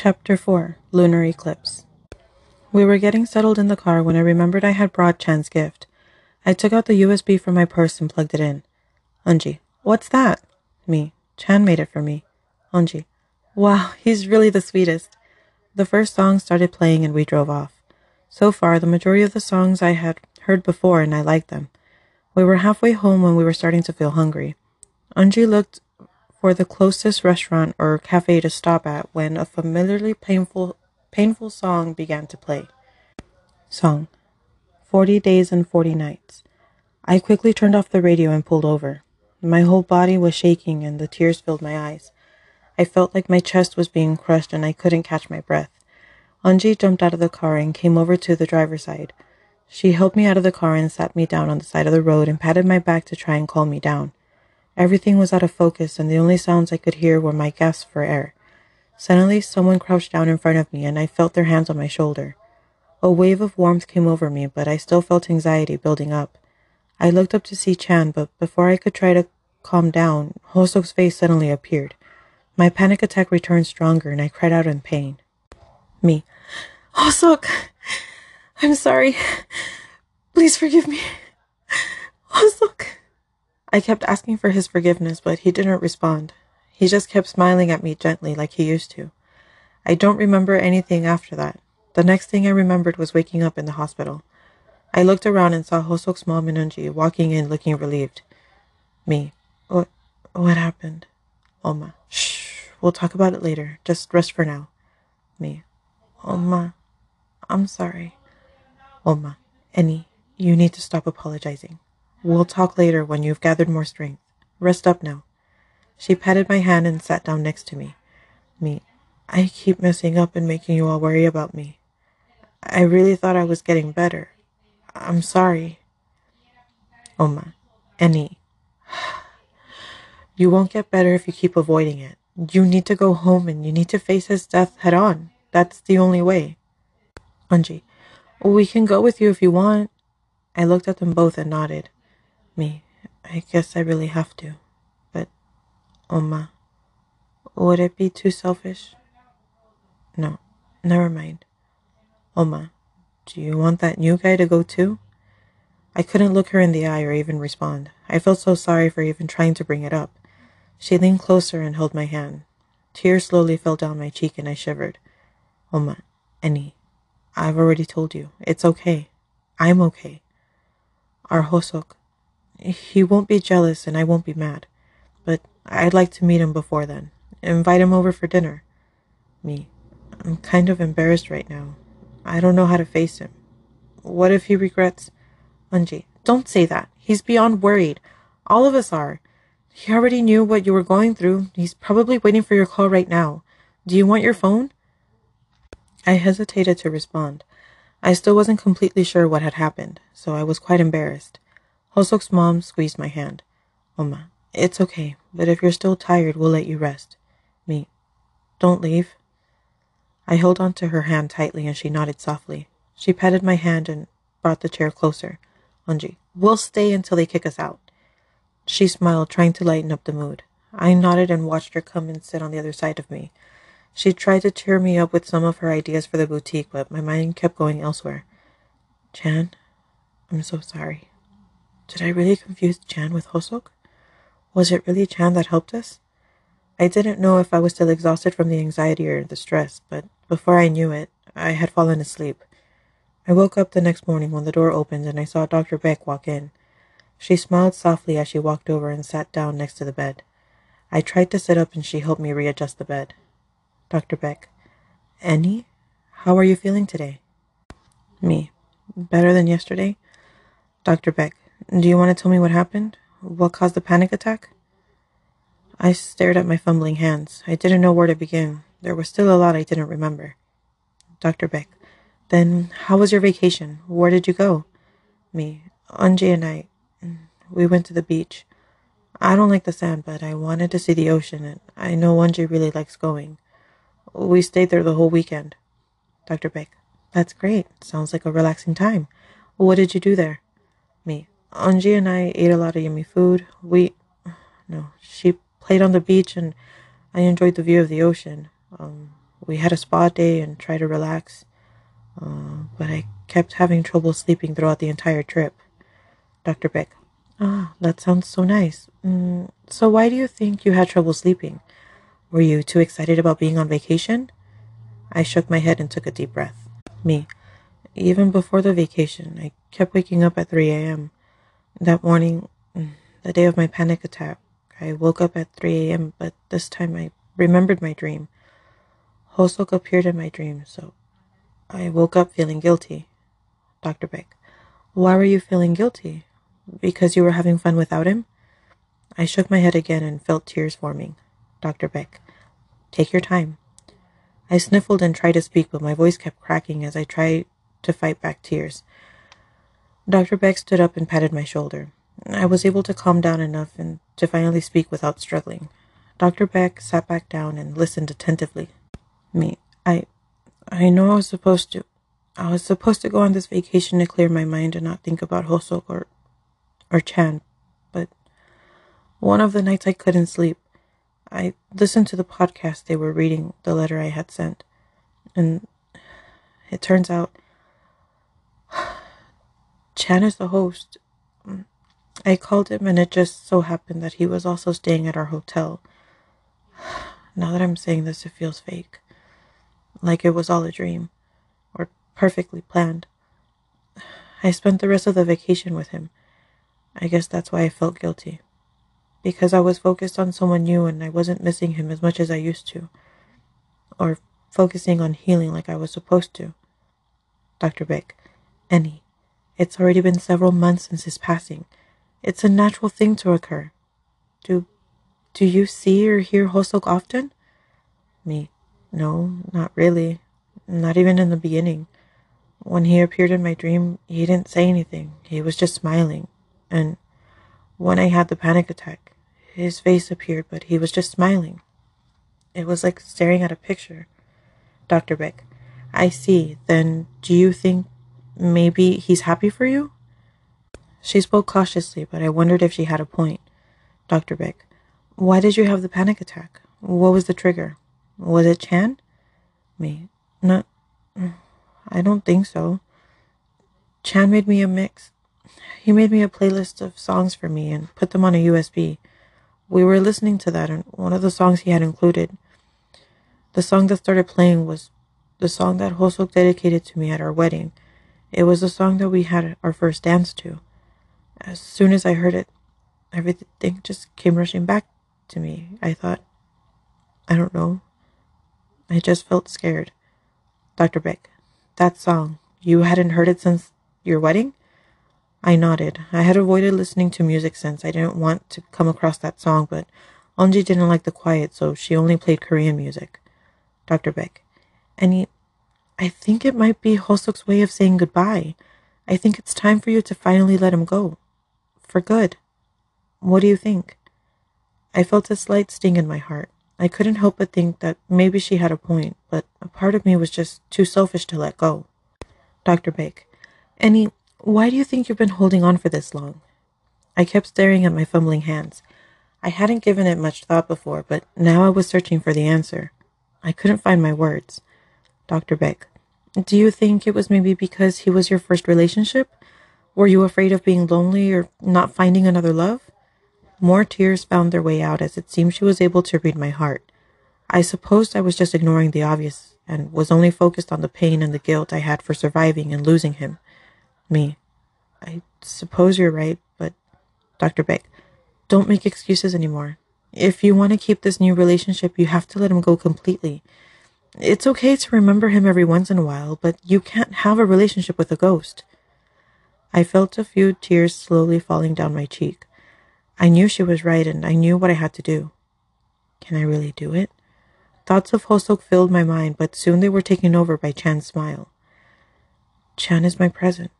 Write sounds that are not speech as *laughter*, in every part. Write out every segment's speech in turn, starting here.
Chapter 4 Lunar Eclipse We were getting settled in the car when I remembered I had brought Chan's gift. I took out the USB from my purse and plugged it in. Anji, what's that? Me, Chan made it for me. Anji, wow, he's really the sweetest. The first song started playing and we drove off. So far, the majority of the songs I had heard before and I liked them. We were halfway home when we were starting to feel hungry. Anji looked for the closest restaurant or cafe to stop at when a familiarly painful painful song began to play. Song 40 Days and 40 Nights. I quickly turned off the radio and pulled over. My whole body was shaking and the tears filled my eyes. I felt like my chest was being crushed and I couldn't catch my breath. Anji jumped out of the car and came over to the driver's side. She helped me out of the car and sat me down on the side of the road and patted my back to try and calm me down. Everything was out of focus, and the only sounds I could hear were my gasps for air. Suddenly, someone crouched down in front of me, and I felt their hands on my shoulder. A wave of warmth came over me, but I still felt anxiety building up. I looked up to see Chan, but before I could try to calm down, Hoseok's face suddenly appeared. My panic attack returned stronger, and I cried out in pain. Me. Hoseok! I'm sorry. Please forgive me. Hoseok! I kept asking for his forgiveness, but he didn't respond. He just kept smiling at me gently like he used to. I don't remember anything after that. The next thing I remembered was waking up in the hospital. I looked around and saw Hoseok's mom Minunji walking in looking relieved. Me. What what happened? Oma. Shh. We'll talk about it later. Just rest for now. Me. Oma. I'm sorry. Oma. Enni, you need to stop apologizing. We'll talk later when you've gathered more strength. Rest up now. She patted my hand and sat down next to me. Me. I keep messing up and making you all worry about me. I really thought I was getting better. I'm sorry. Oma. Enni. *sighs* You won't get better if you keep avoiding it. You need to go home and you need to face his death head on. That's the only way. Anji. We can go with you if you want. I looked at them both and nodded. Me, I guess I really have to. But, oh Oma, would it be too selfish? No, never mind. Oh Oma, do you want that new guy to go too? I couldn't look her in the eye or even respond. I felt so sorry for even trying to bring it up. She leaned closer and held my hand. Tears slowly fell down my cheek and I shivered. Oh Oma, Enni, I've already told you. It's okay. I'm okay. Our Hoseok, he won't be jealous and I won't be mad. But I'd like to meet him before then. Invite him over for dinner. Me. I'm kind of embarrassed right now. I don't know how to face him. What if he regrets? Anji, don't say that. He's beyond worried. All of us are. He already knew what you were going through. He's probably waiting for your call right now. Do you want your phone? I hesitated to respond. I still wasn't completely sure what had happened, so I was quite embarrassed. Hoseok's mom squeezed my hand. Oma, it's okay, but if you're still tired, we'll let you rest. Me, don't leave. I held on to her hand tightly and she nodded softly. She patted my hand and brought the chair closer. Anji, we'll stay until they kick us out. She smiled, trying to lighten up the mood. I nodded and watched her come and sit on the other side of me. She tried to cheer me up with some of her ideas for the boutique, but my mind kept going elsewhere. Chan, I'm so sorry. Did I really confuse Chan with Hoseok? Was it really Chan that helped us? I didn't know if I was still exhausted from the anxiety or the stress, but before I knew it, I had fallen asleep. I woke up the next morning when the door opened and I saw Dr. Beck walk in. She smiled softly as she walked over and sat down next to the bed. I tried to sit up and she helped me readjust the bed. Dr. Beck, Annie, how are you feeling today? Me, better than yesterday? Dr. Beck, do you want to tell me what happened? What caused the panic attack? I stared at my fumbling hands. I didn't know where to begin. There was still a lot I didn't remember. Dr. Beck, then how was your vacation? Where did you go? Me, Anji and I, mm, we went to the beach. I don't like the sand, but I wanted to see the ocean, and I know Anji really likes going. We stayed there the whole weekend. Dr. Beck, that's great. Sounds like a relaxing time. What did you do there? Anji and I ate a lot of yummy food. We, no, she played on the beach and I enjoyed the view of the ocean. Um, We had a spa day and tried to relax, uh, but I kept having trouble sleeping throughout the entire trip. Dr. Beck. Ah, that sounds so nice. Mm, so, why do you think you had trouble sleeping? Were you too excited about being on vacation? I shook my head and took a deep breath. Me. Even before the vacation, I kept waking up at 3 a.m. That morning, the day of my panic attack, I woke up at 3 a.m., but this time I remembered my dream. Hoseok appeared in my dream, so I woke up feeling guilty. Dr. Beck, why were you feeling guilty? Because you were having fun without him? I shook my head again and felt tears forming. Dr. Beck, take your time. I sniffled and tried to speak, but my voice kept cracking as I tried to fight back tears. Dr. Beck stood up and patted my shoulder. I was able to calm down enough and to finally speak without struggling. Dr. Beck sat back down and listened attentively. Me, I, I know I was supposed to. I was supposed to go on this vacation to clear my mind and not think about Hoseok or, or Chan, but one of the nights I couldn't sleep. I listened to the podcast they were reading the letter I had sent, and it turns out Chan is the host. I called him, and it just so happened that he was also staying at our hotel. *sighs* Now that I'm saying this, it feels fake. Like it was all a dream, or perfectly planned. *sighs* I spent the rest of the vacation with him. I guess that's why I felt guilty because I was focused on someone new and I wasn't missing him as much as I used to, or focusing on healing like I was supposed to. Dr. Beck, Annie, it's already been several months since his passing. It's a natural thing to occur. Do, do you see or hear Hoseok often? Me, no, not really. Not even in the beginning. When he appeared in my dream, he didn't say anything. He was just smiling. And when I had the panic attack, his face appeared, but he was just smiling. It was like staring at a picture. Dr. Beck, I see. Then do you think maybe he's happy for you? She spoke cautiously, but I wondered if she had a point. Dr. Beck, why did you have the panic attack? What was the trigger? Was it Chan? Me, no, I don't think so. Chan made me a mix. He made me a playlist of songs for me and put them on a USB. We were listening to that, and one of the songs he had included, the song that started playing was the song that Hoseok dedicated to me at our wedding. It was the song that we had our first dance to. As soon as I heard it, everything just came rushing back to me. I thought, I don't know. I just felt scared. Dr. Beck, that song, you hadn't heard it since your wedding? I nodded. I had avoided listening to music since I didn't want to come across that song, but Anji didn't like the quiet, so she only played Korean music. Dr. Beck, Annie, I think it might be Hoseok's way of saying goodbye. I think it's time for you to finally let him go. For good. What do you think? I felt a slight sting in my heart. I couldn't help but think that maybe she had a point, but a part of me was just too selfish to let go. Dr. Beck, Annie, why do you think you've been holding on for this long? I kept staring at my fumbling hands. I hadn't given it much thought before, but now I was searching for the answer. I couldn't find my words. Dr. Beck, do you think it was maybe because he was your first relationship? Were you afraid of being lonely or not finding another love? More tears found their way out as it seemed she was able to read my heart. I supposed I was just ignoring the obvious and was only focused on the pain and the guilt I had for surviving and losing him. Me. I suppose you're right, but Dr. Beck, don't make excuses anymore. If you want to keep this new relationship, you have to let him go completely. It's okay to remember him every once in a while, but you can't have a relationship with a ghost. I felt a few tears slowly falling down my cheek. I knew she was right, and I knew what I had to do. Can I really do it? Thoughts of Hoseok filled my mind, but soon they were taken over by Chan's smile. Chan is my present.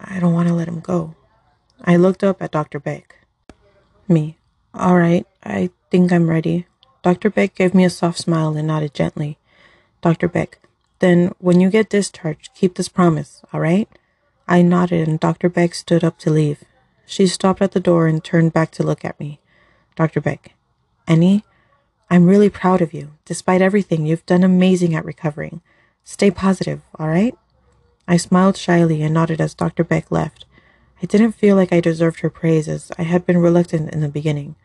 I don't want to let him go. I looked up at Dr. Beck. Me. All right, I think I'm ready. Dr. Beck gave me a soft smile and nodded gently. Dr. Beck, then when you get discharged, keep this promise, all right? I nodded and Dr. Beck stood up to leave. She stopped at the door and turned back to look at me. Dr. Beck, Annie, I'm really proud of you. Despite everything, you've done amazing at recovering. Stay positive, all right? I smiled shyly and nodded as Dr. Beck left. I didn't feel like I deserved her praise as I had been reluctant in the beginning.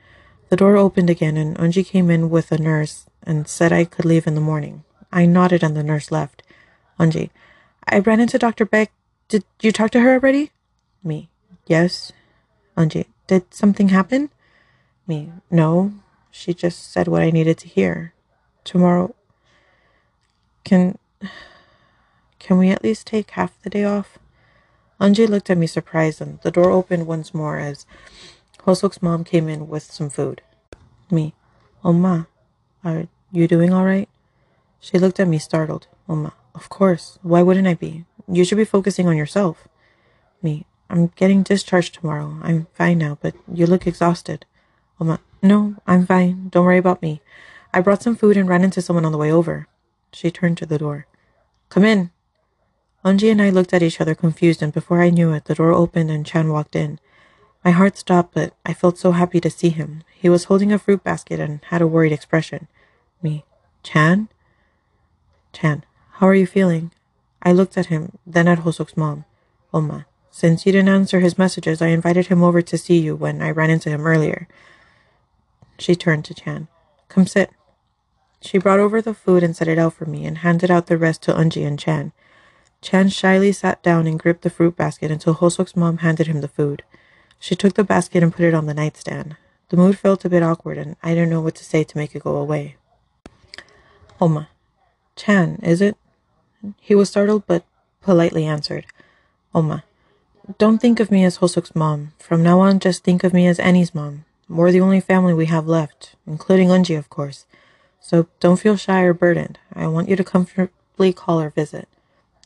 The door opened again and Unji came in with a nurse and said I could leave in the morning. I nodded and the nurse left. Unji, I ran into Dr. Beck. Did you talk to her already? Me, yes. Unji, did something happen? Me, no. She just said what I needed to hear. Tomorrow. Can. Can we at least take half the day off? Anjay looked at me surprised and the door opened once more as Hoseok's mom came in with some food. Me. Oma, are you doing all right? She looked at me startled. Oma, of course. Why wouldn't I be? You should be focusing on yourself. Me. I'm getting discharged tomorrow. I'm fine now, but you look exhausted. Oma, no, I'm fine. Don't worry about me. I brought some food and ran into someone on the way over. She turned to the door. Come in. Anji and I looked at each other confused, and before I knew it, the door opened and Chan walked in. My heart stopped, but I felt so happy to see him. He was holding a fruit basket and had a worried expression. Me. Chan? Chan, how are you feeling? I looked at him, then at Hoseok's mom. Oma, since you didn't answer his messages, I invited him over to see you when I ran into him earlier. She turned to Chan. Come sit. She brought over the food and set it out for me and handed out the rest to Unji and Chan. Chan shyly sat down and gripped the fruit basket until Hoseok's mom handed him the food. She took the basket and put it on the nightstand. The mood felt a bit awkward, and I didn't know what to say to make it go away. Oma. Chan, is it? He was startled but politely answered. Oma. Don't think of me as Hoseok's mom. From now on, just think of me as Annie's mom. We're the only family we have left, including Unji, of course. So don't feel shy or burdened. I want you to comfortably call or visit.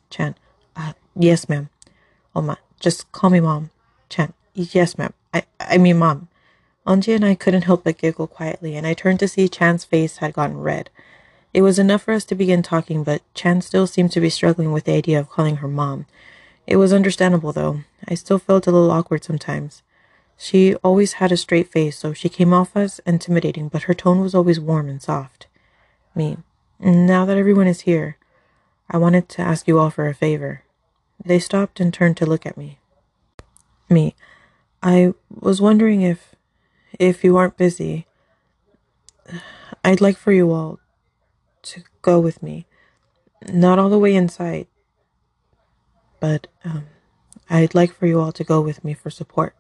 Chan. Uh, yes, ma'am. Oma. Just call me mom. Chan. Yes, ma'am. I, I mean, mom. Anji and I couldn't help but giggle quietly, and I turned to see Chan's face had gotten red. It was enough for us to begin talking, but Chan still seemed to be struggling with the idea of calling her mom. It was understandable, though. I still felt a little awkward sometimes. She always had a straight face, so she came off as intimidating, but her tone was always warm and soft. Me. Now that everyone is here, I wanted to ask you all for a favor. They stopped and turned to look at me. Me. I was wondering if if you aren't busy, I'd like for you all to go with me. Not all the way inside, but um, I'd like for you all to go with me for support.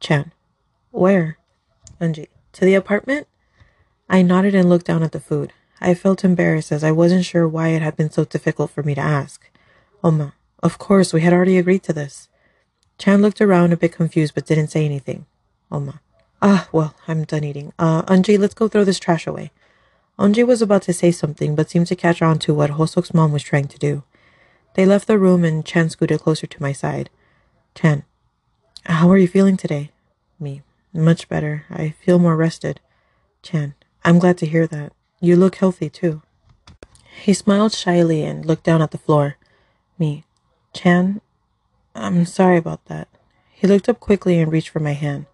Chan, where? Anji, to the apartment? I nodded and looked down at the food. I felt embarrassed as I wasn't sure why it had been so difficult for me to ask. Oma, of course, we had already agreed to this. Chan looked around a bit confused but didn't say anything. Oma, Ah, well, I'm done eating. Uh, Anji, let's go throw this trash away. Anji was about to say something, but seemed to catch on to what Hoseok's mom was trying to do. They left the room and Chan scooted closer to my side. Chan, how are you feeling today? Me, much better. I feel more rested. Chan, I'm glad to hear that. You look healthy, too. He smiled shyly and looked down at the floor. Me, Chan, I'm sorry about that. He looked up quickly and reached for my hand.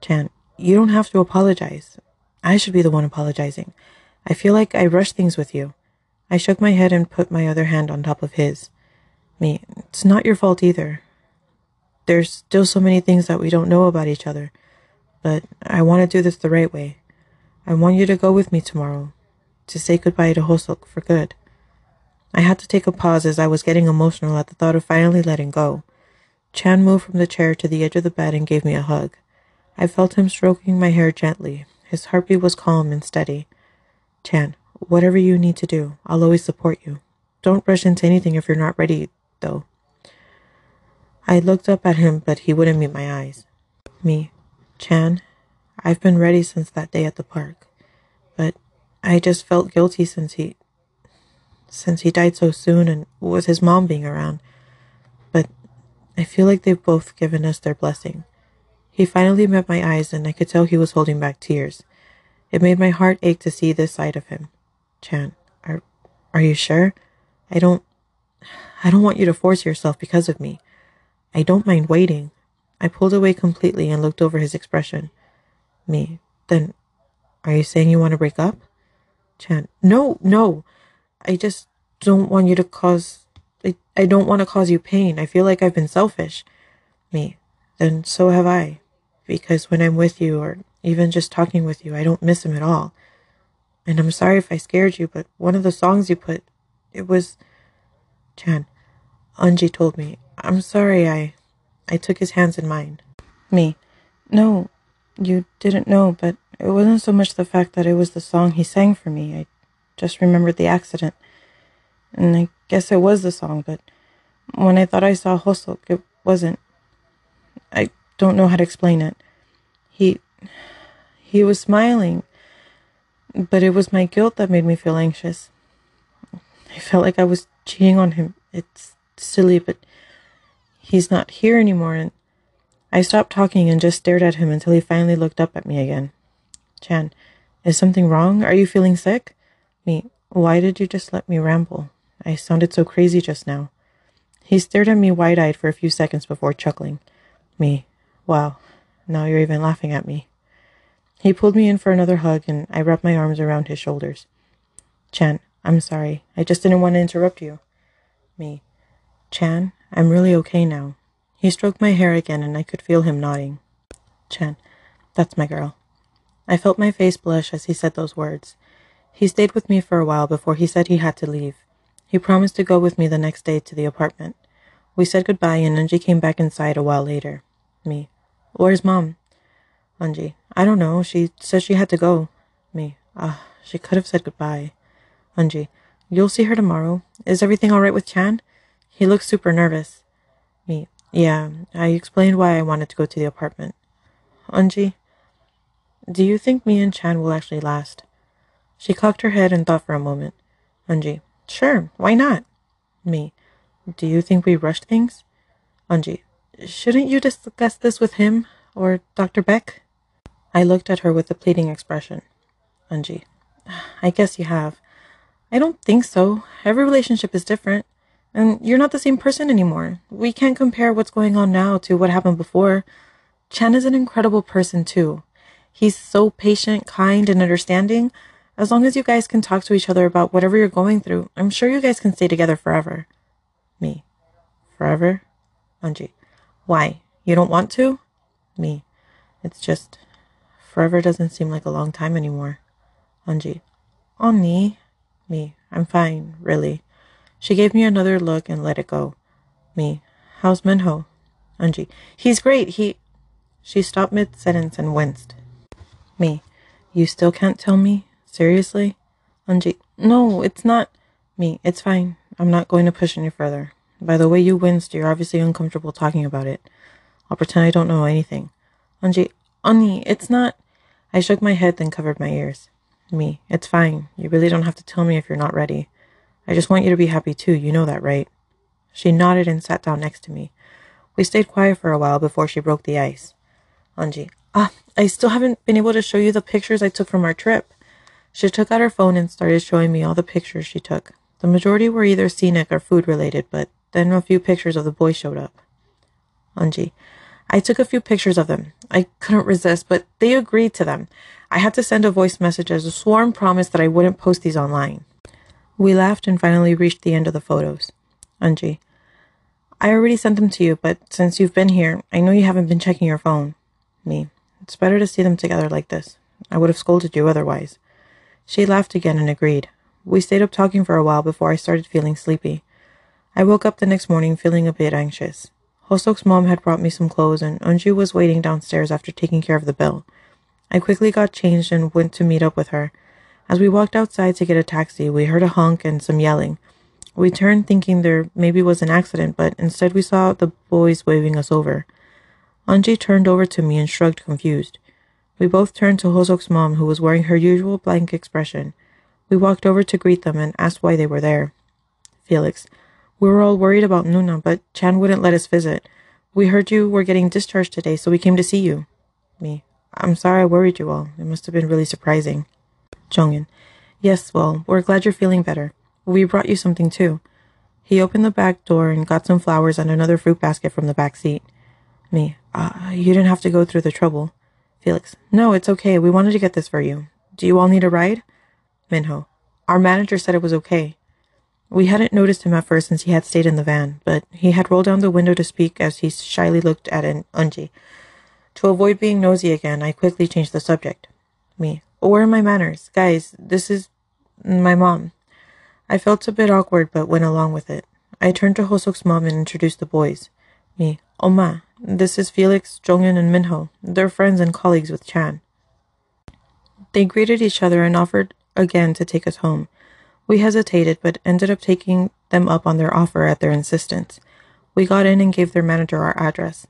Chan, you don't have to apologize. I should be the one apologizing. I feel like I rush things with you. I shook my head and put my other hand on top of his. Me, it's not your fault either. There's still so many things that we don't know about each other, but I want to do this the right way. I want you to go with me tomorrow, to say goodbye to Hoseok for good. I had to take a pause as I was getting emotional at the thought of finally letting go. Chan moved from the chair to the edge of the bed and gave me a hug. I felt him stroking my hair gently. His heartbeat was calm and steady. Chan, whatever you need to do, I'll always support you. Don't rush into anything if you're not ready, though. I looked up at him, but he wouldn't meet my eyes. Me, Chan, I've been ready since that day at the park, but I just felt guilty since he since he died so soon and with his mom being around. But I feel like they've both given us their blessing. He finally met my eyes, and I could tell he was holding back tears. It made my heart ache to see this side of him. Chan, are, are you sure? I don't, I don't want you to force yourself because of me. I don't mind waiting. I pulled away completely and looked over his expression. Me, then, Are you saying you want to break up? Chan, no, no. I just don't want you to cause. I, I don't want to cause you pain. I feel like I've been selfish. Me, then so have I. Because when I'm with you, or even just talking with you, I don't miss him at all. And I'm sorry if I scared you, but one of the songs you put, it was. Chan, Anji told me. I'm sorry I. I took his hands in mine. Me, no, you didn't know, but it wasn't so much the fact that it was the song he sang for me. I just remembered the accident. And I guess it was the song, but when I thought I saw Hoseok, it wasn't. I don't know how to explain it. He. He was smiling, but it was my guilt that made me feel anxious. I felt like I was cheating on him. It's silly, but he's not here anymore, and I stopped talking and just stared at him until he finally looked up at me again. Chan, is something wrong? Are you feeling sick? Me, why did you just let me ramble? I sounded so crazy just now. He stared at me wide eyed for a few seconds before chuckling. Me, wow, now you're even laughing at me. He pulled me in for another hug and I wrapped my arms around his shoulders. Chan, I'm sorry. I just didn't want to interrupt you. Me, Chan, I'm really okay now. He stroked my hair again and I could feel him nodding. Chan, that's my girl. I felt my face blush as he said those words. He stayed with me for a while before he said he had to leave. He promised to go with me the next day to the apartment. We said goodbye and Anji came back inside a while later. Me. Where's mom? Anji. I don't know. She said she had to go. Me. Ah, she could have said goodbye. Anji. You'll see her tomorrow. Is everything alright with Chan? He looks super nervous. Me. Yeah, I explained why I wanted to go to the apartment. Anji. Do you think me and Chan will actually last? She cocked her head and thought for a moment. Anji, sure, why not? Me, do you think we rushed things? Anji, shouldn't you discuss this with him or Dr. Beck? I looked at her with a pleading expression. Anji, I guess you have. I don't think so. Every relationship is different. And you're not the same person anymore. We can't compare what's going on now to what happened before. Chan is an incredible person, too. He's so patient, kind, and understanding. As long as you guys can talk to each other about whatever you're going through, I'm sure you guys can stay together forever. Me. Forever? Anji. Why? You don't want to? Me. It's just. Forever doesn't seem like a long time anymore. Anji. Oni. Me. I'm fine, really. She gave me another look and let it go. Me. How's Minho? Anji. He's great. He. She stopped mid sentence and winced. Me. You still can't tell me? Seriously? Anji. No, it's not. Me. It's fine. I'm not going to push any further. By the way you winced, you're obviously uncomfortable talking about it. I'll pretend I don't know anything. Anji. Ani, it's not. I shook my head, then covered my ears. Me. It's fine. You really don't have to tell me if you're not ready. I just want you to be happy too. You know that, right? She nodded and sat down next to me. We stayed quiet for a while before she broke the ice. Anji. Ah, I still haven't been able to show you the pictures I took from our trip. She took out her phone and started showing me all the pictures she took. The majority were either scenic or food related, but then a few pictures of the boys showed up. Anji, I took a few pictures of them. I couldn't resist, but they agreed to them. I had to send a voice message as a sworn promise that I wouldn't post these online. We laughed and finally reached the end of the photos. Anji, I already sent them to you, but since you've been here, I know you haven't been checking your phone. Me, it's better to see them together like this. I would have scolded you otherwise. She laughed again and agreed. We stayed up talking for a while before I started feeling sleepy. I woke up the next morning feeling a bit anxious. Hoseok's mom had brought me some clothes, and Unju was waiting downstairs after taking care of the bill. I quickly got changed and went to meet up with her. As we walked outside to get a taxi, we heard a honk and some yelling. We turned thinking there maybe was an accident, but instead we saw the boys waving us over. Anji turned over to me and shrugged confused. We both turned to Hoseok's mom, who was wearing her usual blank expression. We walked over to greet them and asked why they were there. Felix, we were all worried about Nuna, but Chan wouldn't let us visit. We heard you were getting discharged today, so we came to see you. Me, I'm sorry I worried you all. It must have been really surprising. Jeongin, yes, well, we're glad you're feeling better. We brought you something too. He opened the back door and got some flowers and another fruit basket from the back seat. Me, uh, you didn't have to go through the trouble. Felix, no, it's okay. We wanted to get this for you. Do you all need a ride? Minho. Our manager said it was okay. We hadn't noticed him at first since he had stayed in the van, but he had rolled down the window to speak as he shyly looked at an Unji. To avoid being nosy again, I quickly changed the subject. Me. Where are my manners? Guys, this is my mom. I felt a bit awkward but went along with it. I turned to Hoseok's mom and introduced the boys. Me. Oma, this is Felix, Jeongin, and Minho. They're friends and colleagues with Chan. They greeted each other and offered again to take us home. We hesitated, but ended up taking them up on their offer at their insistence. We got in and gave their manager our address.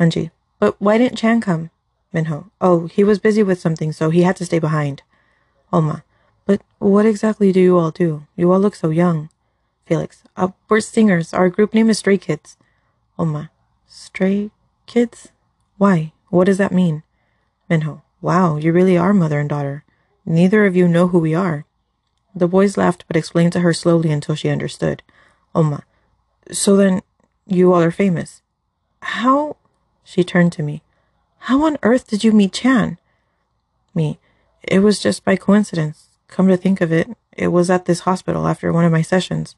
Anji, but why didn't Chan come? Minho, oh, he was busy with something, so he had to stay behind. Oma, but what exactly do you all do? You all look so young. Felix, uh, we're singers. Our group name is Stray Kids. Oma, Stray Kids? Why? What does that mean? Minho, wow, you really are mother and daughter. Neither of you know who we are. The boys laughed but explained to her slowly until she understood. Oma, so then you all are famous. How? She turned to me. How on earth did you meet Chan? Me. It was just by coincidence. Come to think of it, it was at this hospital after one of my sessions.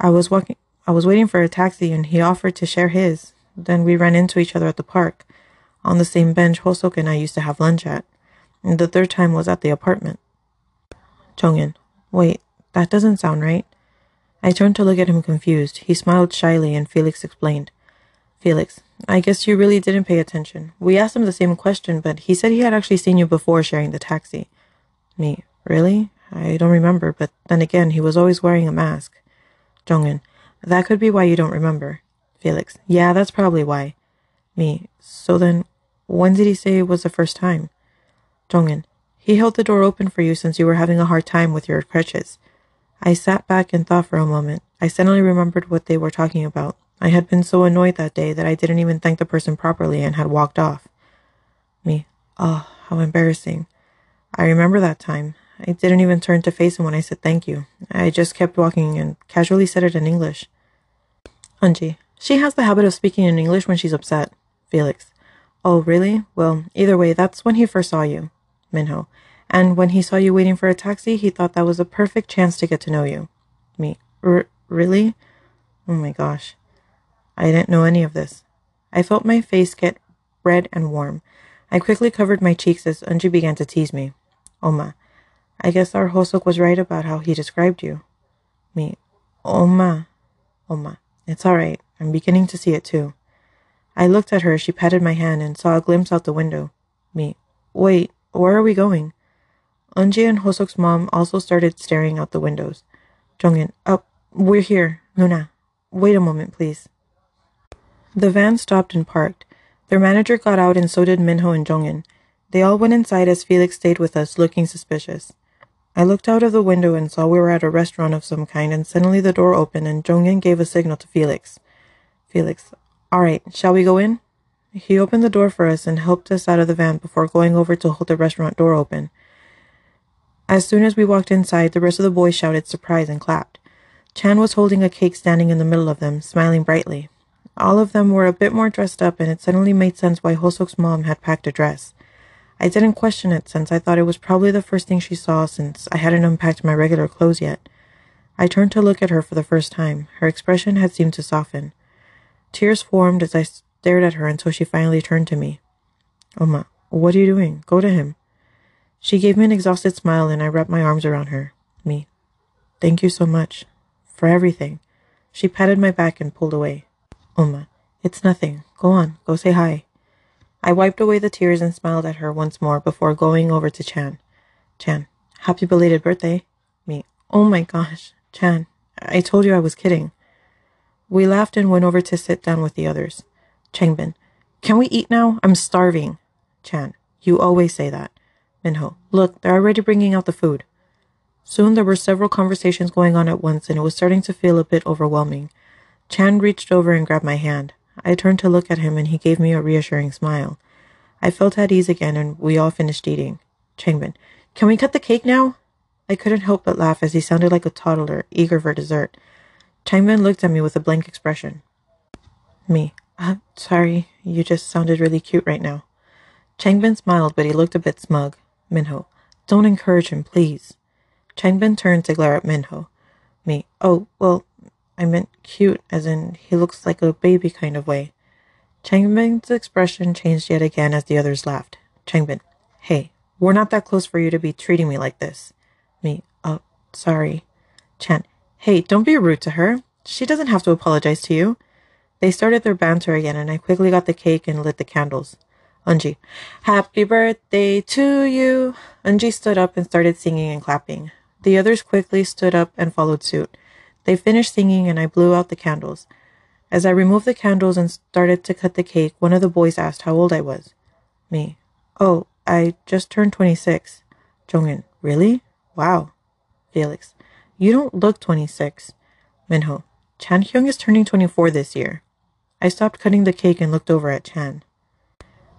I was walking I was waiting for a taxi and he offered to share his. Then we ran into each other at the park. On the same bench Hoseok and I used to have lunch at. And the third time was at the apartment. Jeongin, wait, that doesn't sound right. I turned to look at him confused. He smiled shyly and Felix explained. Felix, I guess you really didn't pay attention. We asked him the same question, but he said he had actually seen you before sharing the taxi. Me, really? I don't remember, but then again, he was always wearing a mask. Jeongin, that could be why you don't remember. Felix, yeah, that's probably why. Me, so then, when did he say it was the first time? Jeongin, he held the door open for you since you were having a hard time with your crutches. I sat back and thought for a moment. I suddenly remembered what they were talking about. I had been so annoyed that day that I didn't even thank the person properly and had walked off. Me, oh, how embarrassing. I remember that time. I didn't even turn to face him when I said thank you. I just kept walking and casually said it in English. Anji, she has the habit of speaking in English when she's upset. Felix, oh, really? Well, either way, that's when he first saw you. Minho, and when he saw you waiting for a taxi, he thought that was a perfect chance to get to know you. Me, R- really? Oh my gosh. I didn't know any of this. I felt my face get red and warm. I quickly covered my cheeks as Unji began to tease me. Oma, I guess our Hoseok was right about how he described you. Me, Oma, Oma, it's all right. I'm beginning to see it too. I looked at her. She patted my hand and saw a glimpse out the window. Me, wait, where are we going? Unji and Hoseok's mom also started staring out the windows. Jeongin, up, oh, we're here. Nuna, wait a moment, please. The van stopped and parked. Their manager got out and so did Minho and Jeongin. They all went inside as Felix stayed with us, looking suspicious. I looked out of the window and saw we were at a restaurant of some kind, and suddenly the door opened and Jeongin gave a signal to Felix. Felix, all right, shall we go in? He opened the door for us and helped us out of the van before going over to hold the restaurant door open. As soon as we walked inside, the rest of the boys shouted surprise and clapped. Chan was holding a cake standing in the middle of them, smiling brightly. All of them were a bit more dressed up, and it suddenly made sense why Hoseok's mom had packed a dress. I didn't question it since I thought it was probably the first thing she saw since I hadn't unpacked my regular clothes yet. I turned to look at her for the first time. Her expression had seemed to soften. Tears formed as I stared at her until she finally turned to me. Oma, what are you doing? Go to him. She gave me an exhausted smile and I wrapped my arms around her. Me. Thank you so much. For everything. She patted my back and pulled away. Oma, it's nothing. Go on. Go say hi. I wiped away the tears and smiled at her once more before going over to Chan. Chan, happy belated birthday. Me, oh my gosh. Chan, I told you I was kidding. We laughed and went over to sit down with the others. Changbin, can we eat now? I'm starving. Chan, you always say that. Minho, look, they're already bringing out the food. Soon there were several conversations going on at once and it was starting to feel a bit overwhelming. Chan reached over and grabbed my hand. I turned to look at him and he gave me a reassuring smile. I felt at ease again and we all finished eating. Changbin, can we cut the cake now? I couldn't help but laugh as he sounded like a toddler, eager for dessert. Changbin looked at me with a blank expression. Me, I'm sorry, you just sounded really cute right now. Changbin smiled, but he looked a bit smug. Minho, don't encourage him, please. Changbin turned to glare at Minho. Me, oh, well, I meant cute, as in he looks like a baby kind of way. Changbin's expression changed yet again as the others laughed. Changbin, hey, we're not that close for you to be treating me like this. Me, oh, sorry. Chan, hey, don't be rude to her. She doesn't have to apologize to you. They started their banter again, and I quickly got the cake and lit the candles. Unji, happy birthday to you. Unji stood up and started singing and clapping. The others quickly stood up and followed suit. They finished singing, and I blew out the candles. As I removed the candles and started to cut the cake, one of the boys asked how old I was. Me, oh, I just turned 26. Jeongin, really? Wow. Felix, you don't look 26. Minho, Chan Hyung is turning 24 this year. I stopped cutting the cake and looked over at Chan.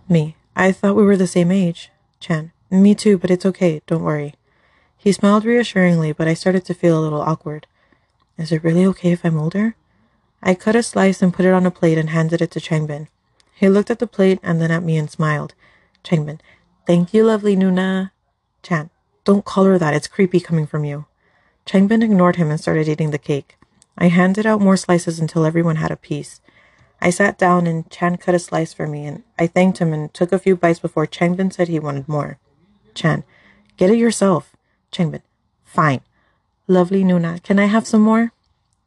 Me, I thought we were the same age. Chan, me too, but it's okay, don't worry. He smiled reassuringly, but I started to feel a little awkward. Is it really okay if I'm older? I cut a slice and put it on a plate and handed it to Changbin. He looked at the plate and then at me and smiled. Changbin, thank you, lovely Nuna. Chan, don't call her that, it's creepy coming from you. Changbin ignored him and started eating the cake. I handed out more slices until everyone had a piece. I sat down and Chan cut a slice for me and I thanked him and took a few bites before Changbin said he wanted more. Chan, get it yourself. Changbin, fine. Lovely Nuna, can I have some more?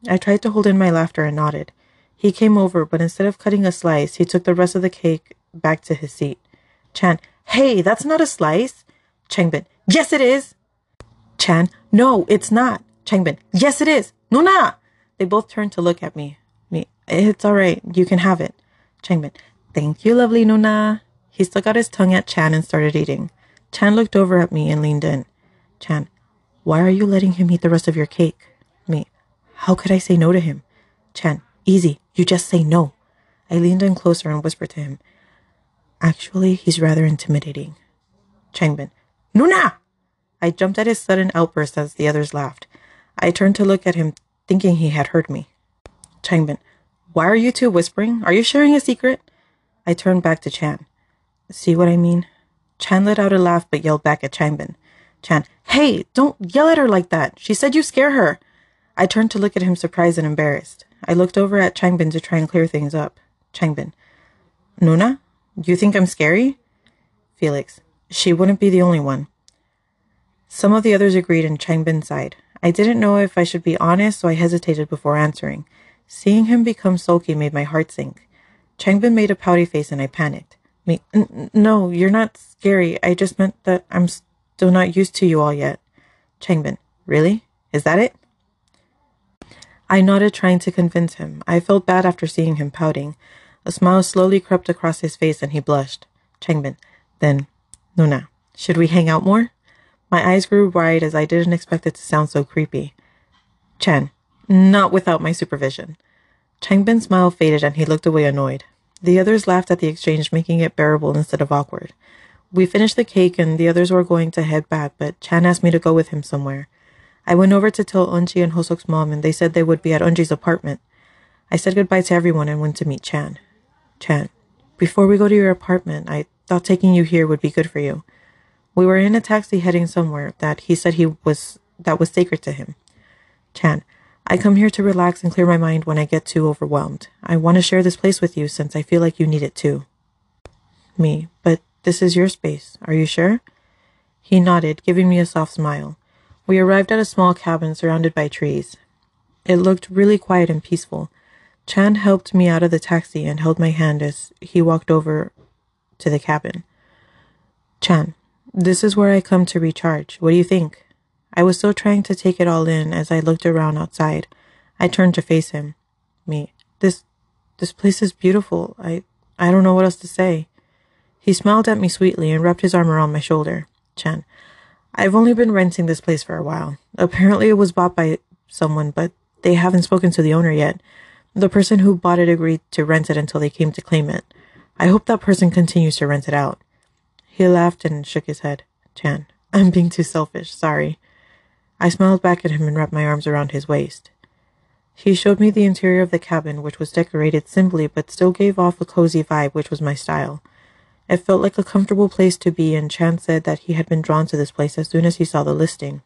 I tried to hold in my laughter and nodded. He came over, but instead of cutting a slice, he took the rest of the cake back to his seat. Chan, hey, that's not a slice. Changbin, yes it is. Chan, no, it's not. Changbin, yes it is. Nuna! They both turned to look at me. It's all right. You can have it. Changbin, thank you, lovely Nuna. He stuck out his tongue at Chan and started eating. Chan looked over at me and leaned in. Chan, why are you letting him eat the rest of your cake? Me, how could I say no to him? Chan, easy. You just say no. I leaned in closer and whispered to him. Actually, he's rather intimidating. Changbin, Nuna! I jumped at his sudden outburst as the others laughed. I turned to look at him, thinking he had heard me. Changbin, why are you two whispering? Are you sharing a secret? I turned back to Chan. See what I mean? Chan let out a laugh but yelled back at Changbin. Chan, hey, don't yell at her like that. She said you scare her. I turned to look at him surprised and embarrassed. I looked over at Changbin to try and clear things up. Changbin, Nuna, you think I'm scary? Felix, she wouldn't be the only one. Some of the others agreed and Changbin sighed. I didn't know if I should be honest, so I hesitated before answering. Seeing him become sulky made my heart sink. Changbin made a pouty face and I panicked. Me, no, you're not scary. I just meant that I'm still not used to you all yet. Changbin, really? Is that it? I nodded, trying to convince him. I felt bad after seeing him pouting. A smile slowly crept across his face and he blushed. Changbin, then, Nuna, should we hang out more? My eyes grew wide as I didn't expect it to sound so creepy. Chan, not without my supervision. Changbin's smile faded and he looked away annoyed. The others laughed at the exchange, making it bearable instead of awkward. We finished the cake and the others were going to head back, but Chan asked me to go with him somewhere. I went over to tell Unji and Hoseok's mom, and they said they would be at Unji's apartment. I said goodbye to everyone and went to meet Chan. Chan, before we go to your apartment, I thought taking you here would be good for you. We were in a taxi heading somewhere that he said he was that was sacred to him. Chan, I come here to relax and clear my mind when I get too overwhelmed. I want to share this place with you since I feel like you need it too. Me, but this is your space. Are you sure? He nodded, giving me a soft smile. We arrived at a small cabin surrounded by trees. It looked really quiet and peaceful. Chan helped me out of the taxi and held my hand as he walked over to the cabin. Chan, this is where I come to recharge. What do you think? I was still trying to take it all in as I looked around outside. I turned to face him. Me. This this place is beautiful. I I don't know what else to say. He smiled at me sweetly and wrapped his arm around my shoulder. Chan. I've only been renting this place for a while. Apparently it was bought by someone, but they haven't spoken to the owner yet. The person who bought it agreed to rent it until they came to claim it. I hope that person continues to rent it out. He laughed and shook his head. Chan, I'm being too selfish. Sorry. I smiled back at him and wrapped my arms around his waist. He showed me the interior of the cabin, which was decorated simply but still gave off a cozy vibe, which was my style. It felt like a comfortable place to be, and Chan said that he had been drawn to this place as soon as he saw the listing.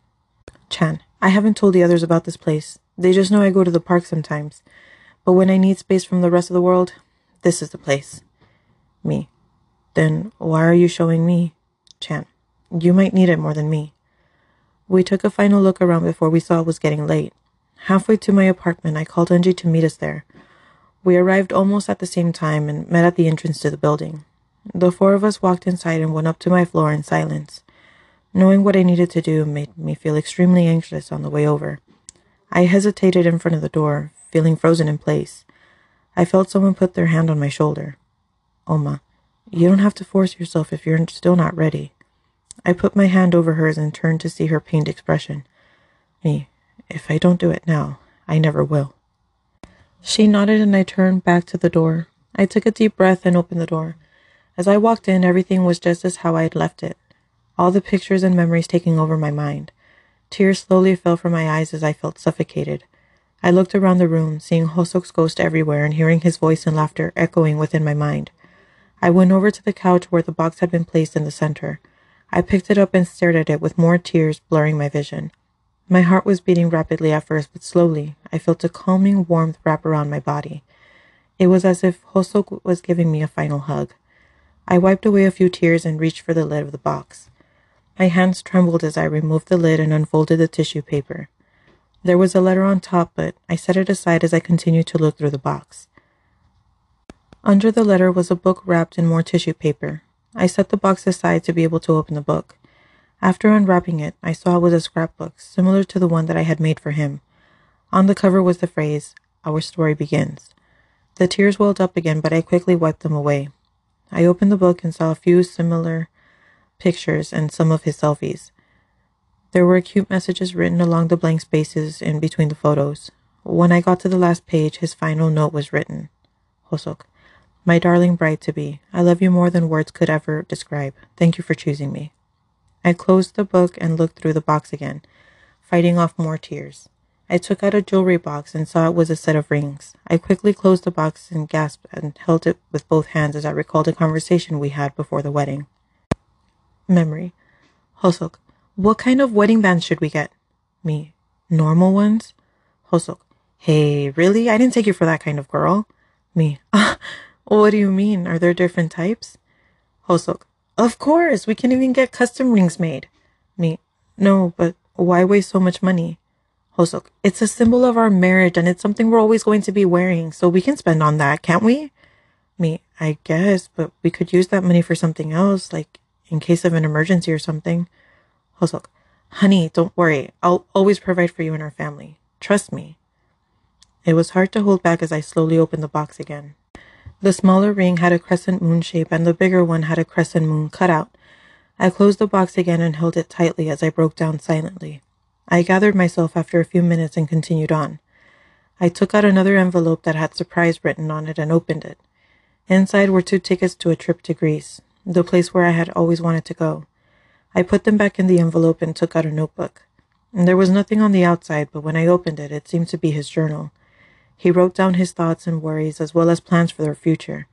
Chan, I haven't told the others about this place. They just know I go to the park sometimes. But when I need space from the rest of the world, this is the place. Me. Then why are you showing me? Chan. You might need it more than me. We took a final look around before we saw it was getting late. Halfway to my apartment, I called Angie to meet us there. We arrived almost at the same time and met at the entrance to the building. The four of us walked inside and went up to my floor in silence. Knowing what I needed to do made me feel extremely anxious on the way over. I hesitated in front of the door, feeling frozen in place. I felt someone put their hand on my shoulder. Oma, you don't have to force yourself if you're still not ready. I put my hand over hers and turned to see her pained expression. Me, if I don't do it now, I never will. She nodded and I turned back to the door. I took a deep breath and opened the door. As I walked in, everything was just as how I had left it. All the pictures and memories taking over my mind. Tears slowly fell from my eyes as I felt suffocated. I looked around the room, seeing Hoseok's ghost everywhere and hearing his voice and laughter echoing within my mind. I went over to the couch where the box had been placed in the center. I picked it up and stared at it with more tears blurring my vision. My heart was beating rapidly at first, but slowly I felt a calming warmth wrap around my body. It was as if Hoseok was giving me a final hug. I wiped away a few tears and reached for the lid of the box. My hands trembled as I removed the lid and unfolded the tissue paper. There was a letter on top, but I set it aside as I continued to look through the box. Under the letter was a book wrapped in more tissue paper. I set the box aside to be able to open the book. After unwrapping it, I saw it was a scrapbook, similar to the one that I had made for him. On the cover was the phrase, Our story begins. The tears welled up again, but I quickly wiped them away. I opened the book and saw a few similar pictures and some of his selfies. There were cute messages written along the blank spaces in between the photos. When I got to the last page, his final note was written Hoseok, my darling bride to be, I love you more than words could ever describe. Thank you for choosing me. I closed the book and looked through the box again, fighting off more tears. I took out a jewelry box and saw it was a set of rings. I quickly closed the box and gasped and held it with both hands as I recalled a conversation we had before the wedding. Memory. Hoseok, what kind of wedding bands should we get? Me. Normal ones? Hoseok. Hey, really? I didn't take you for that kind of girl. Me. *laughs* what do you mean? Are there different types? Hoseok. Of course, we can even get custom rings made. Me. No, but why waste so much money? Hoseok. It's a symbol of our marriage and it's something we're always going to be wearing, so we can spend on that, can't we? Me. I guess, but we could use that money for something else, like in case of an emergency or something. Hosok, honey, don't worry. I'll always provide for you and our family. Trust me. It was hard to hold back as I slowly opened the box again. The smaller ring had a crescent moon shape and the bigger one had a crescent moon cutout. I closed the box again and held it tightly as I broke down silently. I gathered myself after a few minutes and continued on. I took out another envelope that had surprise written on it and opened it. Inside were two tickets to a trip to Greece, the place where I had always wanted to go. I put them back in the envelope and took out a notebook. There was nothing on the outside, but when I opened it, it seemed to be his journal. He wrote down his thoughts and worries as well as plans for their future.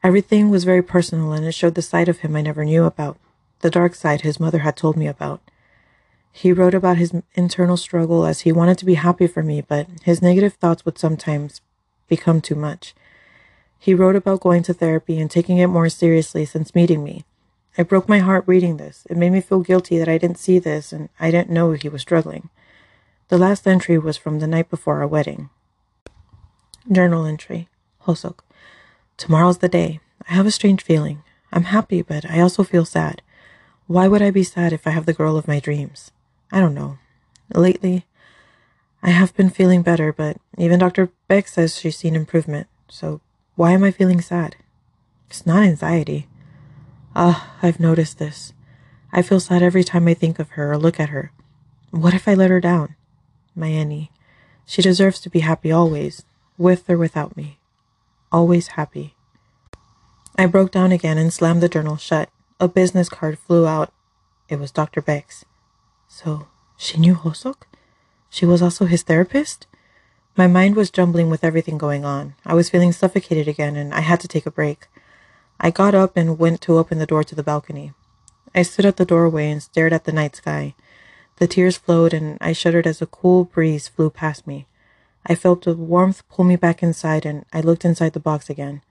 Everything was very personal and it showed the side of him I never knew about, the dark side his mother had told me about. He wrote about his internal struggle as he wanted to be happy for me, but his negative thoughts would sometimes become too much. He wrote about going to therapy and taking it more seriously since meeting me. It broke my heart reading this. It made me feel guilty that I didn't see this and I didn't know he was struggling. The last entry was from the night before our wedding. Journal entry. Hoseok. Tomorrow's the day. I have a strange feeling. I'm happy, but I also feel sad. Why would I be sad if I have the girl of my dreams? I don't know. Lately, I have been feeling better, but even Dr. Beck says she's seen improvement. So why am I feeling sad? It's not anxiety. Ah, I've noticed this. I feel sad every time I think of her or look at her. What if I let her down? My Enni. She deserves to be happy always, with or without me. Always happy. I broke down again and slammed the journal shut. A business card flew out. It was Dr. Beck's. So, she knew Hoseok? She was also his therapist? My mind was jumbling with everything going on. I was feeling suffocated again, and I had to take a break. I got up and went to open the door to the balcony. I stood at the doorway and stared at the night sky. The tears flowed, and I shuddered as a cool breeze flew past me. I felt the warmth pull me back inside, and I looked inside the box again.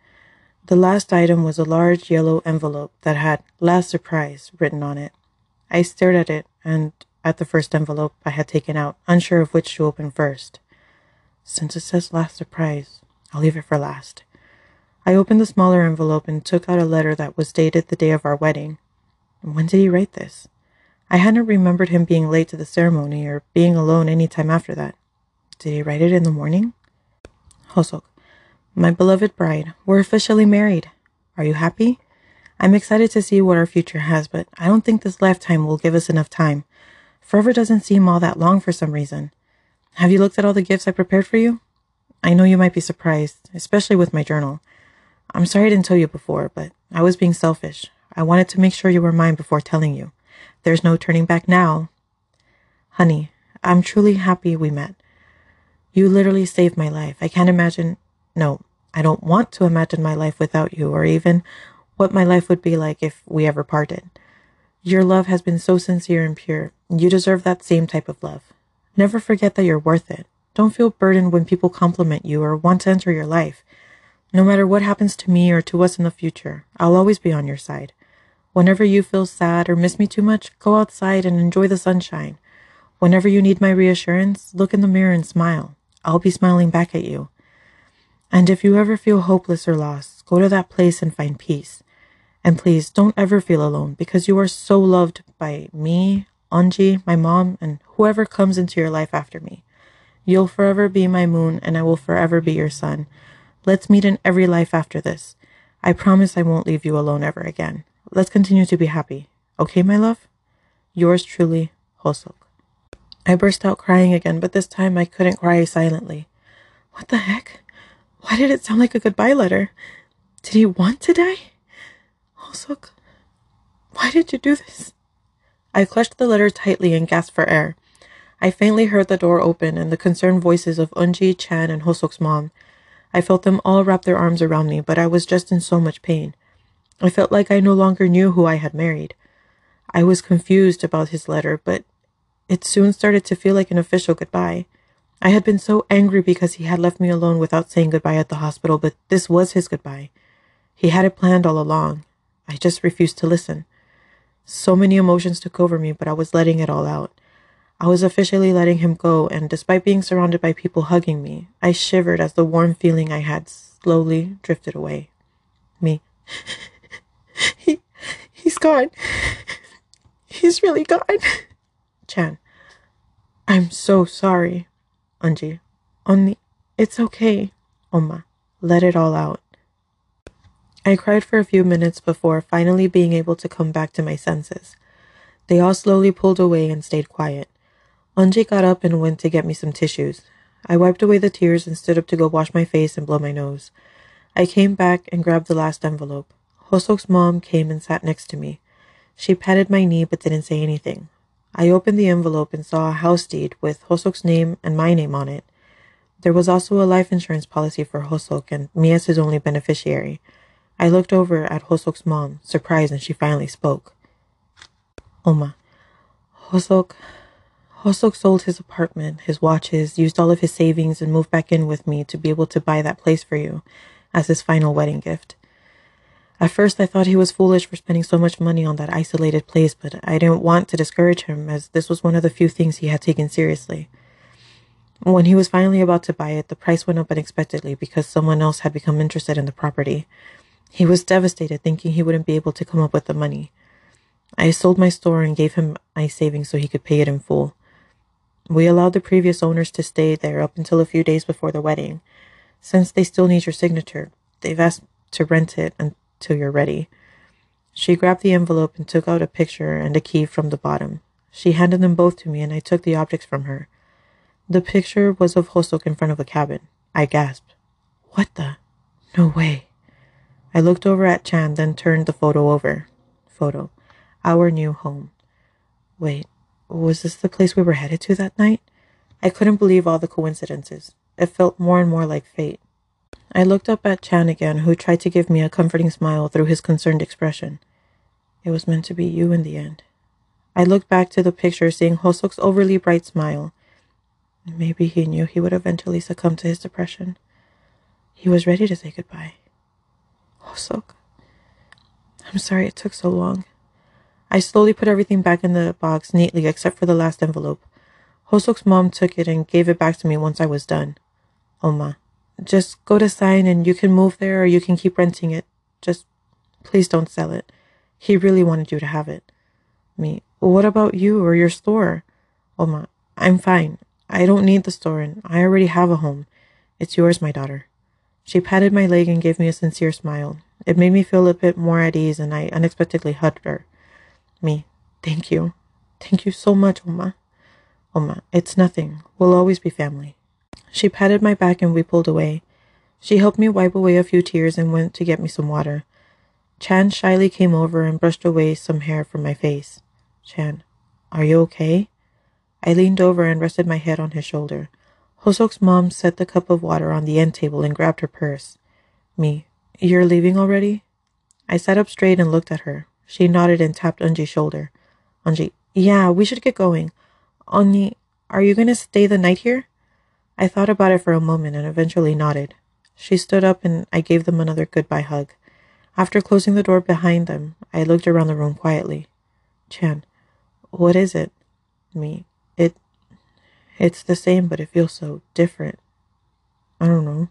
The last item was a large yellow envelope that had Last Surprise written on it. I stared at it and at the first envelope I had taken out, unsure of which to open first. Since it says Last Surprise, I'll leave it for last. I opened the smaller envelope and took out a letter that was dated the day of our wedding. When did he write this? I hadn't remembered him being late to the ceremony or being alone any time after that. Did he write it in the morning? Hoseok, my beloved bride, we're officially married. Are you happy? I'm excited to see what our future has, but I don't think this lifetime will give us enough time. Forever doesn't seem all that long for some reason. Have you looked at all the gifts I prepared for you? I know you might be surprised, especially with my journal. I'm sorry I didn't tell you before, but I was being selfish. I wanted to make sure you were mine before telling you. There's no turning back now. Honey, I'm truly happy we met. You literally saved my life. I can't imagine, no, I don't want to imagine my life without you or even what my life would be like if we ever parted. Your love has been so sincere and pure. You deserve that same type of love. Never forget that you're worth it. Don't feel burdened when people compliment you or want to enter your life. No matter what happens to me or to us in the future, I'll always be on your side. Whenever you feel sad or miss me too much, go outside and enjoy the sunshine. Whenever you need my reassurance, look in the mirror and smile. I'll be smiling back at you. And if you ever feel hopeless or lost, go to that place and find peace. And please don't ever feel alone because you are so loved by me, Anji, my mom, and whoever comes into your life after me. You'll forever be my moon and I will forever be your sun. Let's meet in every life after this. I promise I won't leave you alone ever again. Let's continue to be happy. Okay, my love? Yours truly, Hoseok. I burst out crying again, but this time I couldn't cry silently. What the heck? Why did it sound like a goodbye letter? Did he want to die? Hoseok, why did you do this? I clutched the letter tightly and gasped for air. I faintly heard the door open and the concerned voices of Unji, Chan, and Hoseok's mom. I felt them all wrap their arms around me, but I was just in so much pain. I felt like I no longer knew who I had married. I was confused about his letter, but it soon started to feel like an official goodbye. I had been so angry because he had left me alone without saying goodbye at the hospital, but this was his goodbye. He had it planned all along. I just refused to listen. So many emotions took over me, but I was letting it all out. I was officially letting him go, and despite being surrounded by people hugging me, I shivered as the warm feeling I had slowly drifted away. Me. *laughs* He, he's gone. He's really gone. Chan. I'm so sorry. Anji. Only, it's okay. Oma. Let it all out. I cried for a few minutes before finally being able to come back to my senses. They all slowly pulled away and stayed quiet. Anji got up and went to get me some tissues. I wiped away the tears and stood up to go wash my face and blow my nose. I came back and grabbed the last envelope. Hoseok's mom came and sat next to me. She patted my knee but didn't say anything. I opened the envelope and saw a house deed with Hoseok's name and my name on it. There was also a life insurance policy for Hoseok and me as his only beneficiary. I looked over at Hoseok's mom, surprised, and she finally spoke. Oma, Hoseok, Hoseok sold his apartment, his watches, used all of his savings, and moved back in with me to be able to buy that place for you as his final wedding gift. At first, I thought he was foolish for spending so much money on that isolated place, but I didn't want to discourage him, as this was one of the few things he had taken seriously. When he was finally about to buy it, the price went up unexpectedly because someone else had become interested in the property. He was devastated, thinking he wouldn't be able to come up with the money. I sold my store and gave him my savings so he could pay it in full. We allowed the previous owners to stay there up until a few days before the wedding. Since they still need your signature, they've asked to rent it till you're ready. She grabbed the envelope and took out a picture and a key from the bottom. She handed them both to me, and I took the objects from her. The picture was of Hoseok in front of a cabin. I gasped. What the? No way. I looked over at Chan, then turned the photo over. Photo. Our new home. Wait, was this the place we were headed to that night? I couldn't believe all the coincidences. It felt more and more like fate. I looked up at Chan again, who tried to give me a comforting smile through his concerned expression. It was meant to be you in the end. I looked back to the picture, seeing Hoseok's overly bright smile. Maybe he knew he would eventually succumb to his depression. He was ready to say goodbye. Hoseok, I'm sorry it took so long. I slowly put everything back in the box neatly except for the last envelope. Hoseok's mom took it and gave it back to me once I was done. Oma, just go to sign and you can move there or you can keep renting it. Just please don't sell it. He really wanted you to have it. Me, what about you or your store? Oma, I'm fine. I don't need the store and I already have a home. It's yours, my daughter. She patted my leg and gave me a sincere smile. It made me feel a bit more at ease and I unexpectedly hugged her. Me, thank you. Thank you so much, Oma. Oma, it's nothing. We'll always be family. She patted my back and we pulled away. She helped me wipe away a few tears and went to get me some water. Chan shyly came over and brushed away some hair from my face. Chan, are you okay? I leaned over and rested my head on his shoulder. Hoseok's mom set the cup of water on the end table and grabbed her purse. Me, you're leaving already? I sat up straight and looked at her. She nodded and tapped Unji's shoulder. Unji, yeah, we should get going. Oni, are you going to stay the night here? I thought about it for a moment and eventually nodded. She stood up and I gave them another goodbye hug. After closing the door behind them, I looked around the room quietly. Chan, what is it? Me, it, it's the same, but it feels so different. I don't know.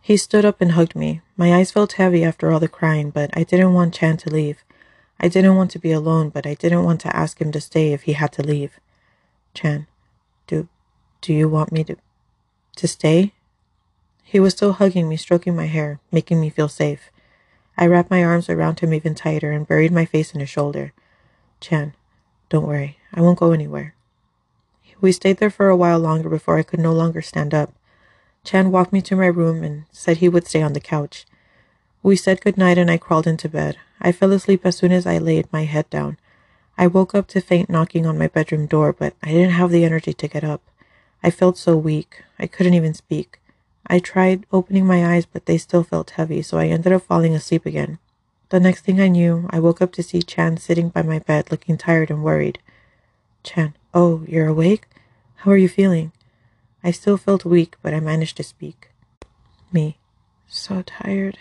He stood up and hugged me. My eyes felt heavy after all the crying, but I didn't want Chan to leave. I didn't want to be alone, but I didn't want to ask him to stay if he had to leave. Chan, do do you want me to to stay? He was still hugging me, stroking my hair, making me feel safe. I wrapped my arms around him even tighter and buried my face in his shoulder. Chan, don't worry, I won't go anywhere. We stayed there for a while longer before I could no longer stand up. Chan walked me to my room and said he would stay on the couch. We said good night and I crawled into bed. I fell asleep as soon as I laid my head down. I woke up to faint knocking on my bedroom door, but I didn't have the energy to get up. I felt so weak. I couldn't even speak. I tried opening my eyes, but they still felt heavy, so I ended up falling asleep again. The next thing I knew, I woke up to see Chan sitting by my bed looking tired and worried. Chan, oh, you're awake? How are you feeling? I still felt weak, but I managed to speak. Me, so tired.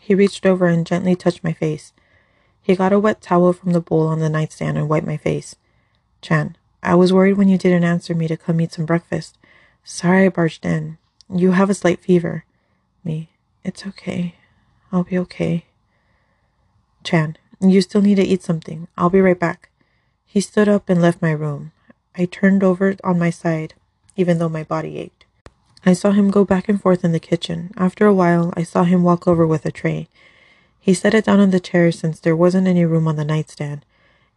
He reached over and gently touched my face. He got a wet towel from the bowl on the nightstand and wiped my face. Chan, I was worried when you didn't answer me to come eat some breakfast. Sorry I barged in. You have a slight fever. Me. It's okay. I'll be okay. Chan, you still need to eat something. I'll be right back. He stood up and left my room. I turned over on my side, even though my body ached. I saw him go back and forth in the kitchen. After a while, I saw him walk over with a tray. He set it down on the chair since there wasn't any room on the nightstand.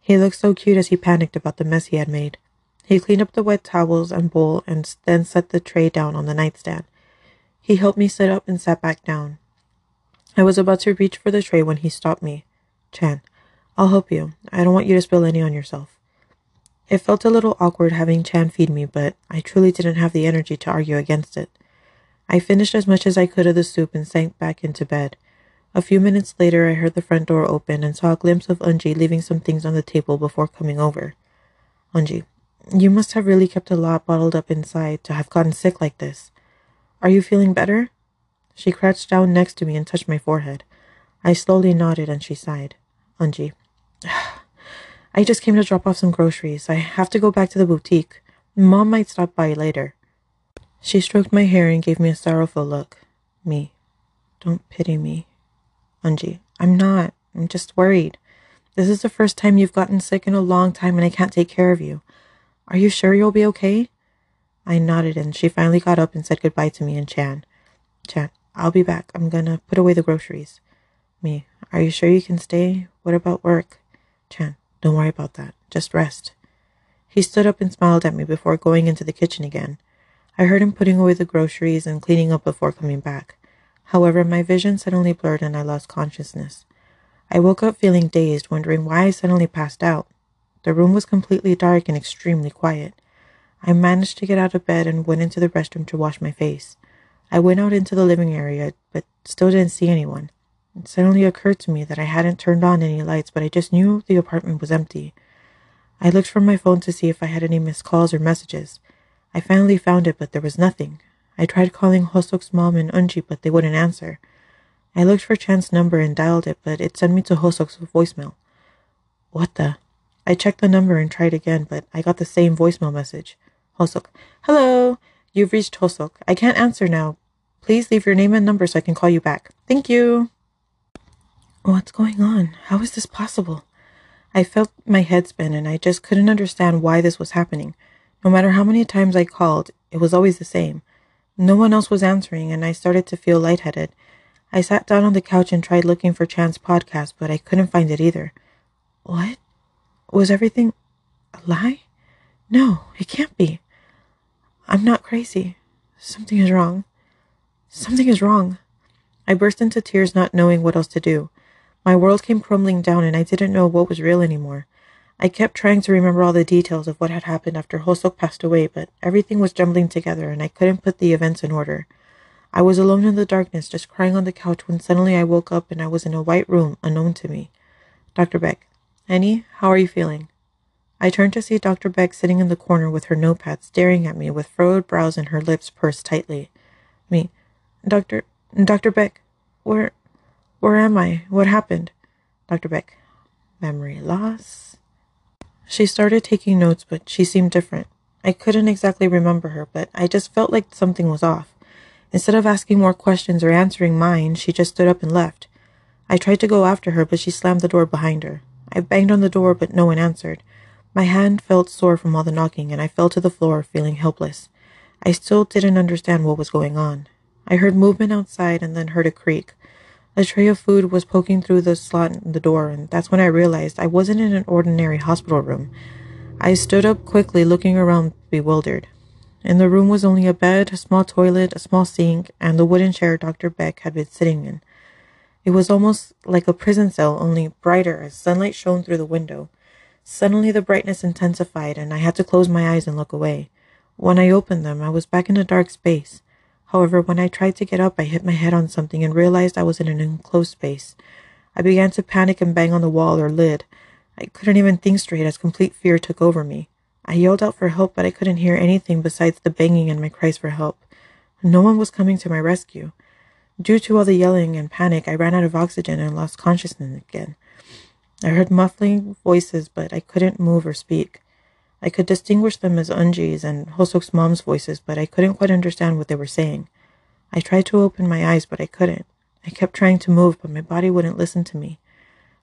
He looked so cute as he panicked about the mess he had made. He cleaned up the wet towels and bowl and then set the tray down on the nightstand. He helped me sit up and sat back down. I was about to reach for the tray when he stopped me. Chan, I'll help you. I don't want you to spill any on yourself. It felt a little awkward having Chan feed me, but I truly didn't have the energy to argue against it. I finished as much as I could of the soup and sank back into bed. A few minutes later, I heard the front door open and saw a glimpse of Unji leaving some things on the table before coming over. Unji, you must have really kept a lot bottled up inside to have gotten sick like this. Are you feeling better? She crouched down next to me and touched my forehead. I slowly nodded and she sighed. Unji, *sighs* I just came to drop off some groceries. I have to go back to the boutique. Mom might stop by later. She stroked my hair and gave me a sorrowful look. Me, don't pity me. Unji, I'm not. I'm just worried. This is the first time you've gotten sick in a long time and I can't take care of you. Are you sure you'll be okay? I nodded and she finally got up and said goodbye to me and Chan. Chan, I'll be back. I'm gonna put away the groceries. Me, are you sure you can stay? What about work? Chan, don't worry about that. Just rest. He stood up and smiled at me before going into the kitchen again. I heard him putting away the groceries and cleaning up before coming back. However, my vision suddenly blurred and I lost consciousness. I woke up feeling dazed, wondering why I suddenly passed out. The room was completely dark and extremely quiet. I managed to get out of bed and went into the restroom to wash my face. I went out into the living area, but still didn't see anyone. It suddenly occurred to me that I hadn't turned on any lights, but I just knew the apartment was empty. I looked for my phone to see if I had any missed calls or messages. I finally found it, but there was nothing. I tried calling Hoseok's mom and Unji, but they wouldn't answer. I looked for Chan's number and dialed it, but it sent me to Hoseok's voicemail. What the? I checked the number and tried again, but I got the same voicemail message. Hoseok. Hello. You've reached Hoseok. I can't answer now. Please leave your name and number so I can call you back. Thank you. What's going on? How is this possible? I felt my head spin and I just couldn't understand why this was happening. No matter how many times I called, it was always the same. No one else was answering and I started to feel lightheaded. I sat down on the couch and tried looking for Chan's podcast, but I couldn't find it either. What? Was everything a lie? No, it can't be. I'm not crazy. Something is wrong. Something is wrong. I burst into tears, not knowing what else to do. My world came crumbling down, and I didn't know what was real anymore. I kept trying to remember all the details of what had happened after Hoseok passed away, but everything was jumbling together, and I couldn't put the events in order. I was alone in the darkness, just crying on the couch when suddenly I woke up and I was in a white room, unknown to me. Dr. Beck. Enni, how are you feeling? I turned to see Dr. Beck sitting in the corner with her notepad staring at me with furrowed brows and her lips pursed tightly. Me. Dr. Dr. Beck, where where am I? What happened? Dr. Beck. Memory loss. She started taking notes, but she seemed different. I couldn't exactly remember her, but I just felt like something was off. Instead of asking more questions or answering mine, she just stood up and left. I tried to go after her, but she slammed the door behind her. I banged on the door, but no one answered. My hand felt sore from all the knocking, and I fell to the floor, feeling helpless. I still didn't understand what was going on. I heard movement outside and then heard a creak. A tray of food was poking through the slot in the door, and that's when I realized I wasn't in an ordinary hospital room. I stood up quickly, looking around, bewildered. In the room was only a bed, a small toilet, a small sink, and the wooden chair Dr. Beck had been sitting in. It was almost like a prison cell, only brighter as sunlight shone through the window. Suddenly the brightness intensified, and I had to close my eyes and look away. When I opened them, I was back in a dark space. However, when I tried to get up, I hit my head on something and realized I was in an enclosed space. I began to panic and bang on the wall or lid. I couldn't even think straight as complete fear took over me. I yelled out for help, but I couldn't hear anything besides the banging and my cries for help. No one was coming to my rescue. Due to all the yelling and panic, I ran out of oxygen and lost consciousness again. I heard muffling voices, but I couldn't move or speak. I could distinguish them as Unji's and Hoseok's mom's voices, but I couldn't quite understand what they were saying. I tried to open my eyes, but I couldn't. I kept trying to move, but my body wouldn't listen to me.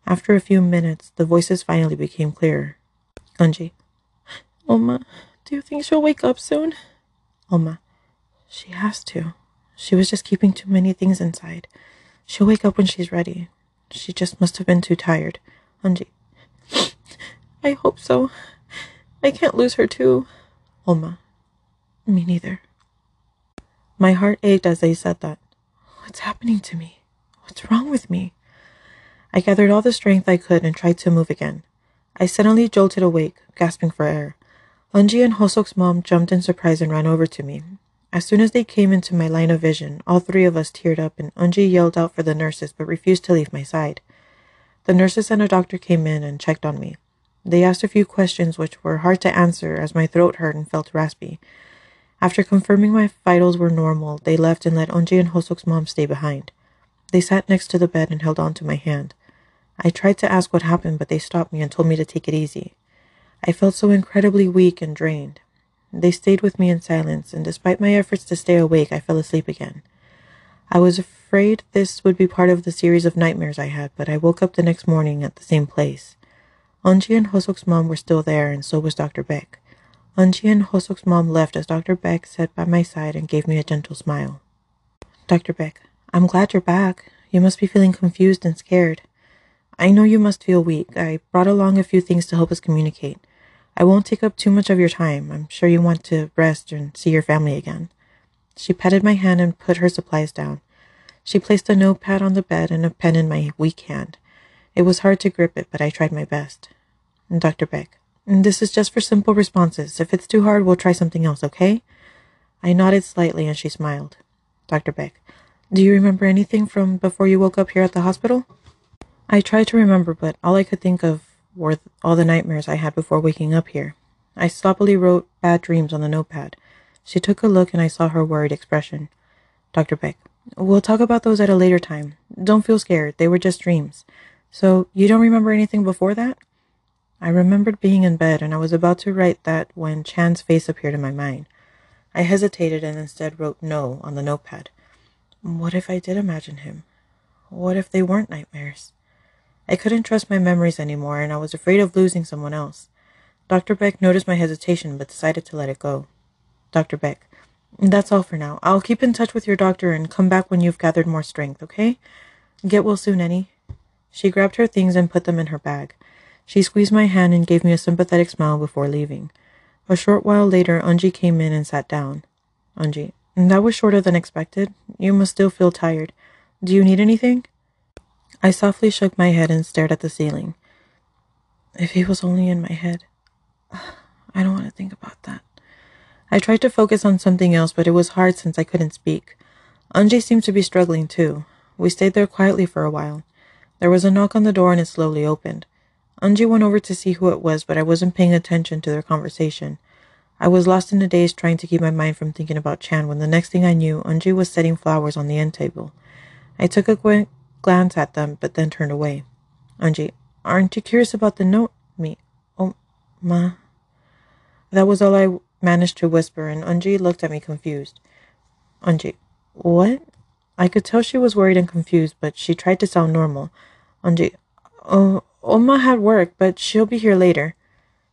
After a few minutes, the voices finally became clearer. Unji, Oma, do you think she'll wake up soon? Oma, she has to. She was just keeping too many things inside. She'll wake up when she's ready. She just must have been too tired. Unji, I hope so. I can't lose her too. Oma, me neither. My heart ached as I said that. What's happening to me? What's wrong with me? I gathered all the strength I could and tried to move again. I suddenly jolted awake, gasping for air. Unji and Hoseok's mom jumped in surprise and ran over to me. As soon as they came into my line of vision, all three of us teared up and Unji yelled out for the nurses but refused to leave my side. The nurses and a doctor came in and checked on me. They asked a few questions which were hard to answer as my throat hurt and felt raspy. After confirming my vitals were normal, they left and let Unji and Hoseok's mom stay behind. They sat next to the bed and held on to my hand. I tried to ask what happened, but they stopped me and told me to take it easy. I felt so incredibly weak and drained. They stayed with me in silence, and despite my efforts to stay awake, I fell asleep again. I was afraid this would be part of the series of nightmares I had, but I woke up the next morning at the same place. Unji and Hoseok's mom were still there, and so was Dr. Beck. Unji and Hoseok's mom left as Dr. Beck sat by my side and gave me a gentle smile. Dr. Beck, I'm glad you're back. You must be feeling confused and scared. I know you must feel weak. I brought along a few things to help us communicate. I won't take up too much of your time. I'm sure you want to rest and see your family again. She patted my hand and put her supplies down. She placed a notepad on the bed and a pen in my weak hand. It was hard to grip it, but I tried my best. Dr. Beck, this is just for simple responses. If it's too hard, we'll try something else, okay? I nodded slightly and she smiled. Dr. Beck. Do you remember anything from before you woke up here at the hospital? I tried to remember, but all I could think of were all the nightmares I had before waking up here. I sloppily wrote bad dreams on the notepad. She took a look and I saw her worried expression. Dr. Beck, we'll talk about those at a later time. Don't feel scared. They were just dreams. So, you don't remember anything before that? I remembered being in bed and I was about to write that when Chan's face appeared in my mind. I hesitated and instead wrote no on the notepad. What if I did imagine him? What if they weren't nightmares? I couldn't trust my memories anymore and I was afraid of losing someone else. Dr. Beck noticed my hesitation but decided to let it go. Dr. Beck, that's all for now. I'll keep in touch with your doctor and come back when you've gathered more strength, okay? Get well soon, Enni. She grabbed her things and put them in her bag. She squeezed my hand and gave me a sympathetic smile before leaving. A short while later, Anji came in and sat down. Anji, that was shorter than expected. You must still feel tired. Do you need anything? I softly shook my head and stared at the ceiling. If he was only in my head. *sighs* I don't want to think about that. I tried to focus on something else, but it was hard since I couldn't speak. Anji seemed to be struggling too. We stayed there quietly for a while. There was a knock on the door and it slowly opened. Anji went over to see who it was, but I wasn't paying attention to their conversation. I was lost in a daze trying to keep my mind from thinking about Chan when the next thing I knew, Anji was setting flowers on the end table. I took a quick glance at them, but then turned away. Anji, aren't you curious about the note? Me. Oh, ma. That was all I managed to whisper, and Anji looked at me confused. Anji, what? I could tell she was worried and confused, but she tried to sound normal. Anji, oh, uh, Oma had work, but she'll be here later.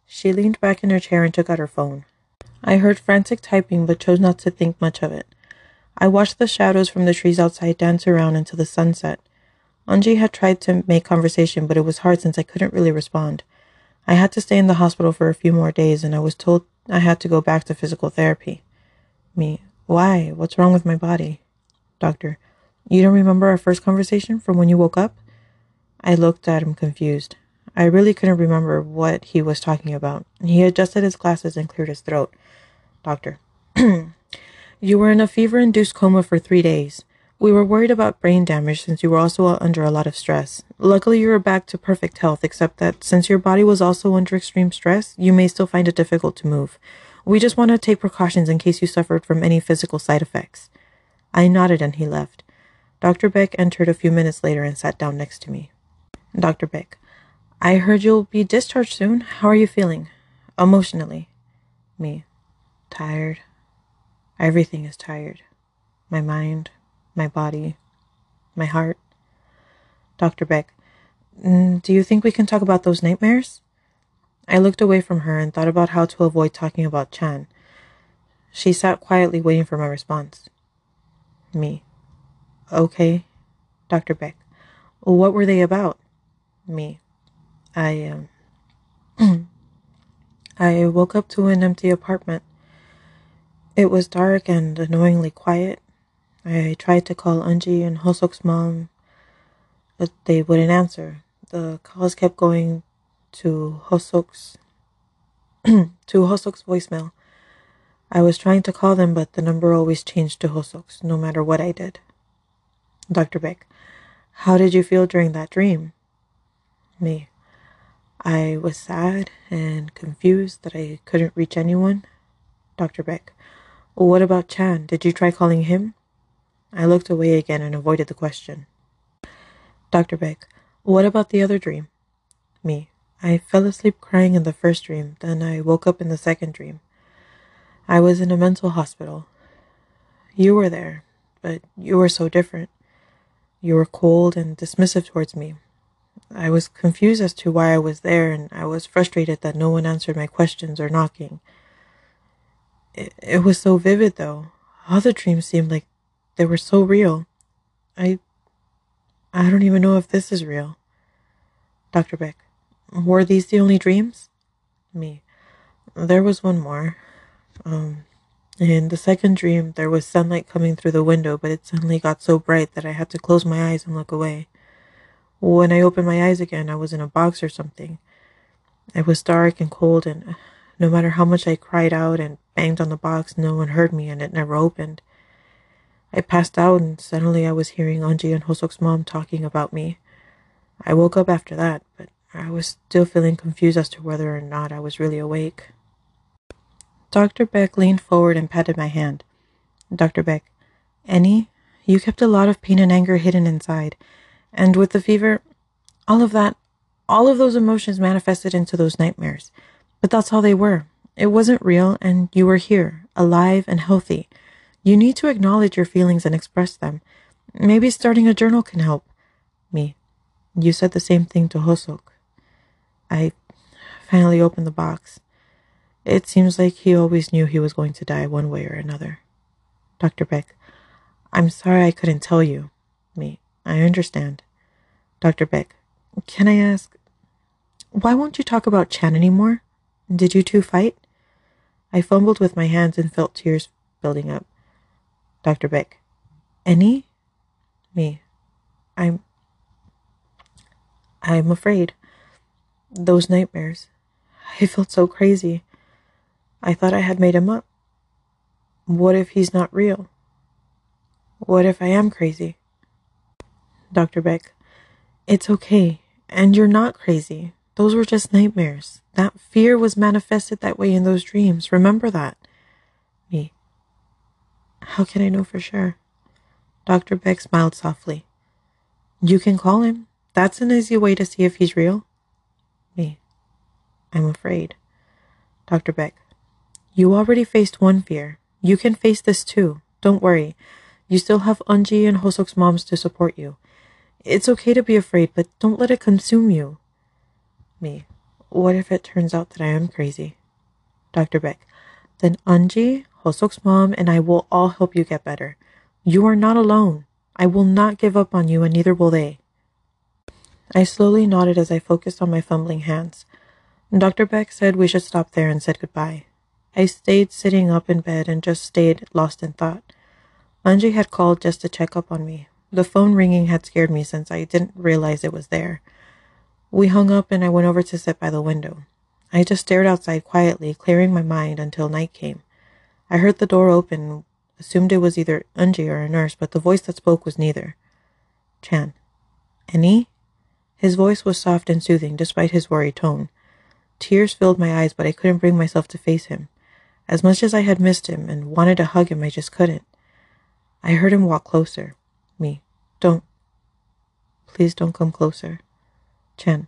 She leaned back in her chair and took out her phone. I heard frantic typing, but chose not to think much of it. I watched the shadows from the trees outside dance around until the sun set. Anji had tried to make conversation, but it was hard since I couldn't really respond. I had to stay in the hospital for a few more days, and I was told I had to go back to physical therapy. Me, why? What's wrong with my body? Doctor, you don't remember our first conversation from when you woke up? I looked at him confused. I really couldn't remember what he was talking about. He adjusted his glasses and cleared his throat. Doctor, *clears throat* you were in a fever induced coma for three days. We were worried about brain damage since you were also under a lot of stress. Luckily, you are back to perfect health, except that since your body was also under extreme stress, you may still find it difficult to move. We just want to take precautions in case you suffered from any physical side effects. I nodded and he left. Dr. Beck entered a few minutes later and sat down next to me. Dr. Beck, I heard you'll be discharged soon. How are you feeling? Emotionally. Me. Tired. Everything is tired. My mind, my body, my heart. Dr. Beck, mm, do you think we can talk about those nightmares? I looked away from her and thought about how to avoid talking about Chan. She sat quietly waiting for my response. Me. Okay. Dr. Beck, what were they about? Me. I um *clears throat* I woke up to an empty apartment. It was dark and annoyingly quiet. I tried to call Anji and Hoseok's mom, but they wouldn't answer. The calls kept going to Hoseok's *clears throat* to Hoseok's voicemail. I was trying to call them, but the number always changed to Hoseok's, no matter what I did. Dr. Beck, how did you feel during that dream? Me. I was sad and confused that I couldn't reach anyone. Dr. Beck, what about Chan? Did you try calling him? I looked away again and avoided the question. Dr. Beck, what about the other dream? Me. I fell asleep crying in the first dream, then I woke up in the second dream. I was in a mental hospital. You were there, but you were so different. You were cold and dismissive towards me. I was confused as to why I was there, and I was frustrated that no one answered my questions or knocking. It, it was so vivid, though. All the dreams seemed like they were so real. I. I don't even know if this is real. Dr. Beck, were these the only dreams? Me. There was one more. Um, in the second dream, there was sunlight coming through the window, but it suddenly got so bright that I had to close my eyes and look away. When I opened my eyes again, I was in a box or something. It was dark and cold, and no matter how much I cried out and banged on the box, no one heard me and it never opened. I passed out and suddenly I was hearing Anji and Hoseok's mom talking about me. I woke up after that, but I was still feeling confused as to whether or not I was really awake. Dr. Beck leaned forward and patted my hand. Dr. Beck, Enni, you kept a lot of pain and anger hidden inside. And with the fever, all of that, all of those emotions manifested into those nightmares. But that's all they were. It wasn't real, and you were here, alive and healthy. You need to acknowledge your feelings and express them. Maybe starting a journal can help. Me. You said the same thing to Hoseok. I finally opened the box. It seems like he always knew he was going to die one way or another. Dr. Beck, I'm sorry I couldn't tell you. Me, I understand. Dr. Beck, can I ask, why won't you talk about Chan anymore? Did you two fight? I fumbled with my hands and felt tears building up. Dr. Beck, Enni? Me, I'm. I'm afraid. Those nightmares. I felt so crazy. I thought I had made him up. What if he's not real? What if I am crazy? Dr. Beck, it's okay. And you're not crazy. Those were just nightmares. That fear was manifested that way in those dreams. Remember that. Me. How can I know for sure? Dr. Beck smiled softly. You can call him. That's an easy way to see if he's real. Me. I'm afraid. Dr. Beck. You already faced one fear. You can face this too. Don't worry. You still have Unji and Hoseok's moms to support you. It's okay to be afraid, but don't let it consume you. Me. What if it turns out that I am crazy? Dr. Beck. Then Anji, Hoseok's mom, and I will all help you get better. You are not alone. I will not give up on you, and neither will they. I slowly nodded as I focused on my fumbling hands. Dr. Beck said we should stop there and said goodbye. I stayed sitting up in bed and just stayed lost in thought. Anji had called just to check up on me. The phone ringing had scared me since I didn't realize it was there. We hung up and I went over to sit by the window. I just stared outside quietly, clearing my mind until night came. I heard the door open, assumed it was either Unji or a nurse, but the voice that spoke was neither. Chan. Enni? His voice was soft and soothing, despite his worried tone. Tears filled my eyes, but I couldn't bring myself to face him. As much as I had missed him and wanted to hug him, I just couldn't. I heard him walk closer. Me. Don't. Please don't come closer. Chan.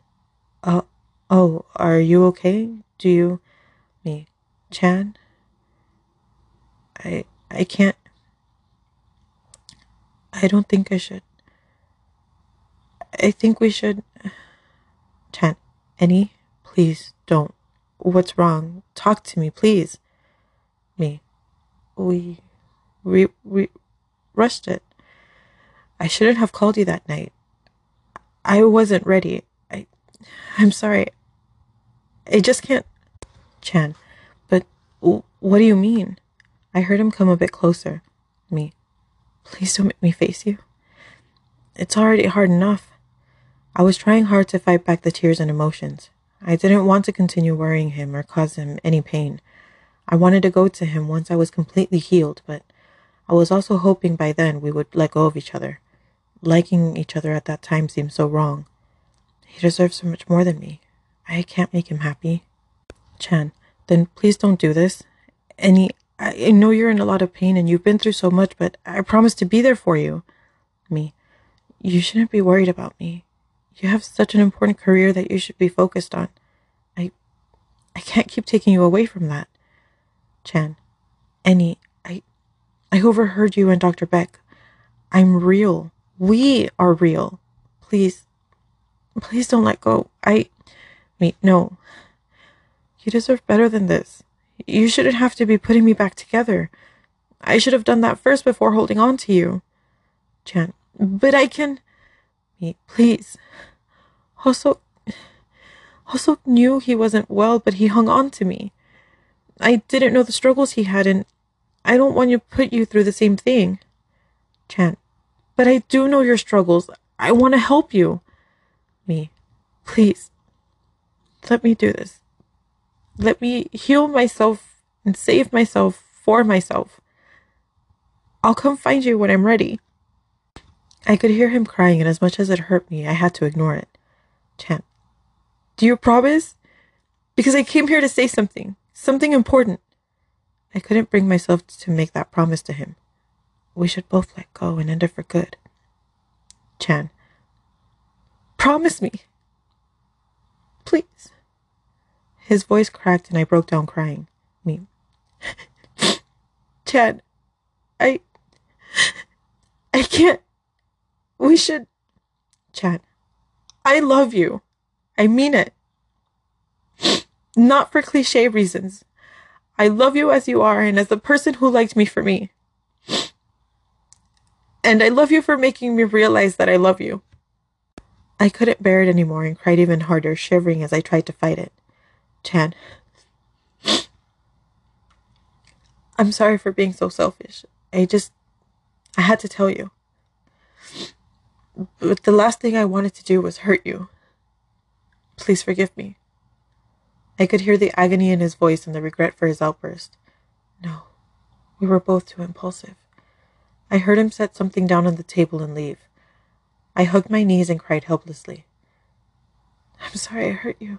Uh, oh, are you okay? Do you. Me. Chan? I. I can't. I don't think I should. I think we should. Chan. Enni? Please don't. What's wrong? Talk to me, please me. We, we, we rushed it. I shouldn't have called you that night. I wasn't ready. I, I'm sorry. I just can't. Chan, but what do you mean? I heard him come a bit closer. Me, please don't make me face you. It's already hard enough. I was trying hard to fight back the tears and emotions. I didn't want to continue worrying him or cause him any pain. I wanted to go to him once I was completely healed, but I was also hoping by then we would let go of each other. Liking each other at that time seemed so wrong. He deserves so much more than me. I can't make him happy. Chan, then please don't do this. Enni, I know you're in a lot of pain and you've been through so much, but I promise to be there for you. Me, you shouldn't be worried about me. You have such an important career that you should be focused on. I, I can't keep taking you away from that. Chan, Enni, I, I overheard you and Dr. Beck. I'm real. We are real. Please, please don't let go. I, me, no. You deserve better than this. You shouldn't have to be putting me back together. I should have done that first before holding on to you. Chan, but I can. Me, please. Hoseok, Hoseok knew he wasn't well, but he hung on to me. I didn't know the struggles he had, and I don't want to put you through the same thing. Chan, but I do know your struggles. I want to help you. Me, please, let me do this. Let me heal myself and save myself for myself. I'll come find you when I'm ready. I could hear him crying, and as much as it hurt me, I had to ignore it. Chan, do you promise? Because I came here to say something, something important. I couldn't bring myself to make that promise to him. We should both let go and end it for good. Chan, promise me. Please. His voice cracked and I broke down crying. Me. *laughs* Chan, I. I can't. We should. Chan, I love you. I mean it. Not for cliche reasons. I love you as you are and as the person who liked me for me. And I love you for making me realize that I love you. I couldn't bear it anymore and cried even harder, shivering as I tried to fight it. Chan. *sighs* I'm sorry for being so selfish. I just. I had to tell you. But the last thing I wanted to do was hurt you. Please forgive me. I could hear the agony in his voice and the regret for his outburst. No, we were both too impulsive. I heard him set something down on the table and leave. I hugged my knees and cried helplessly. I'm sorry I hurt you.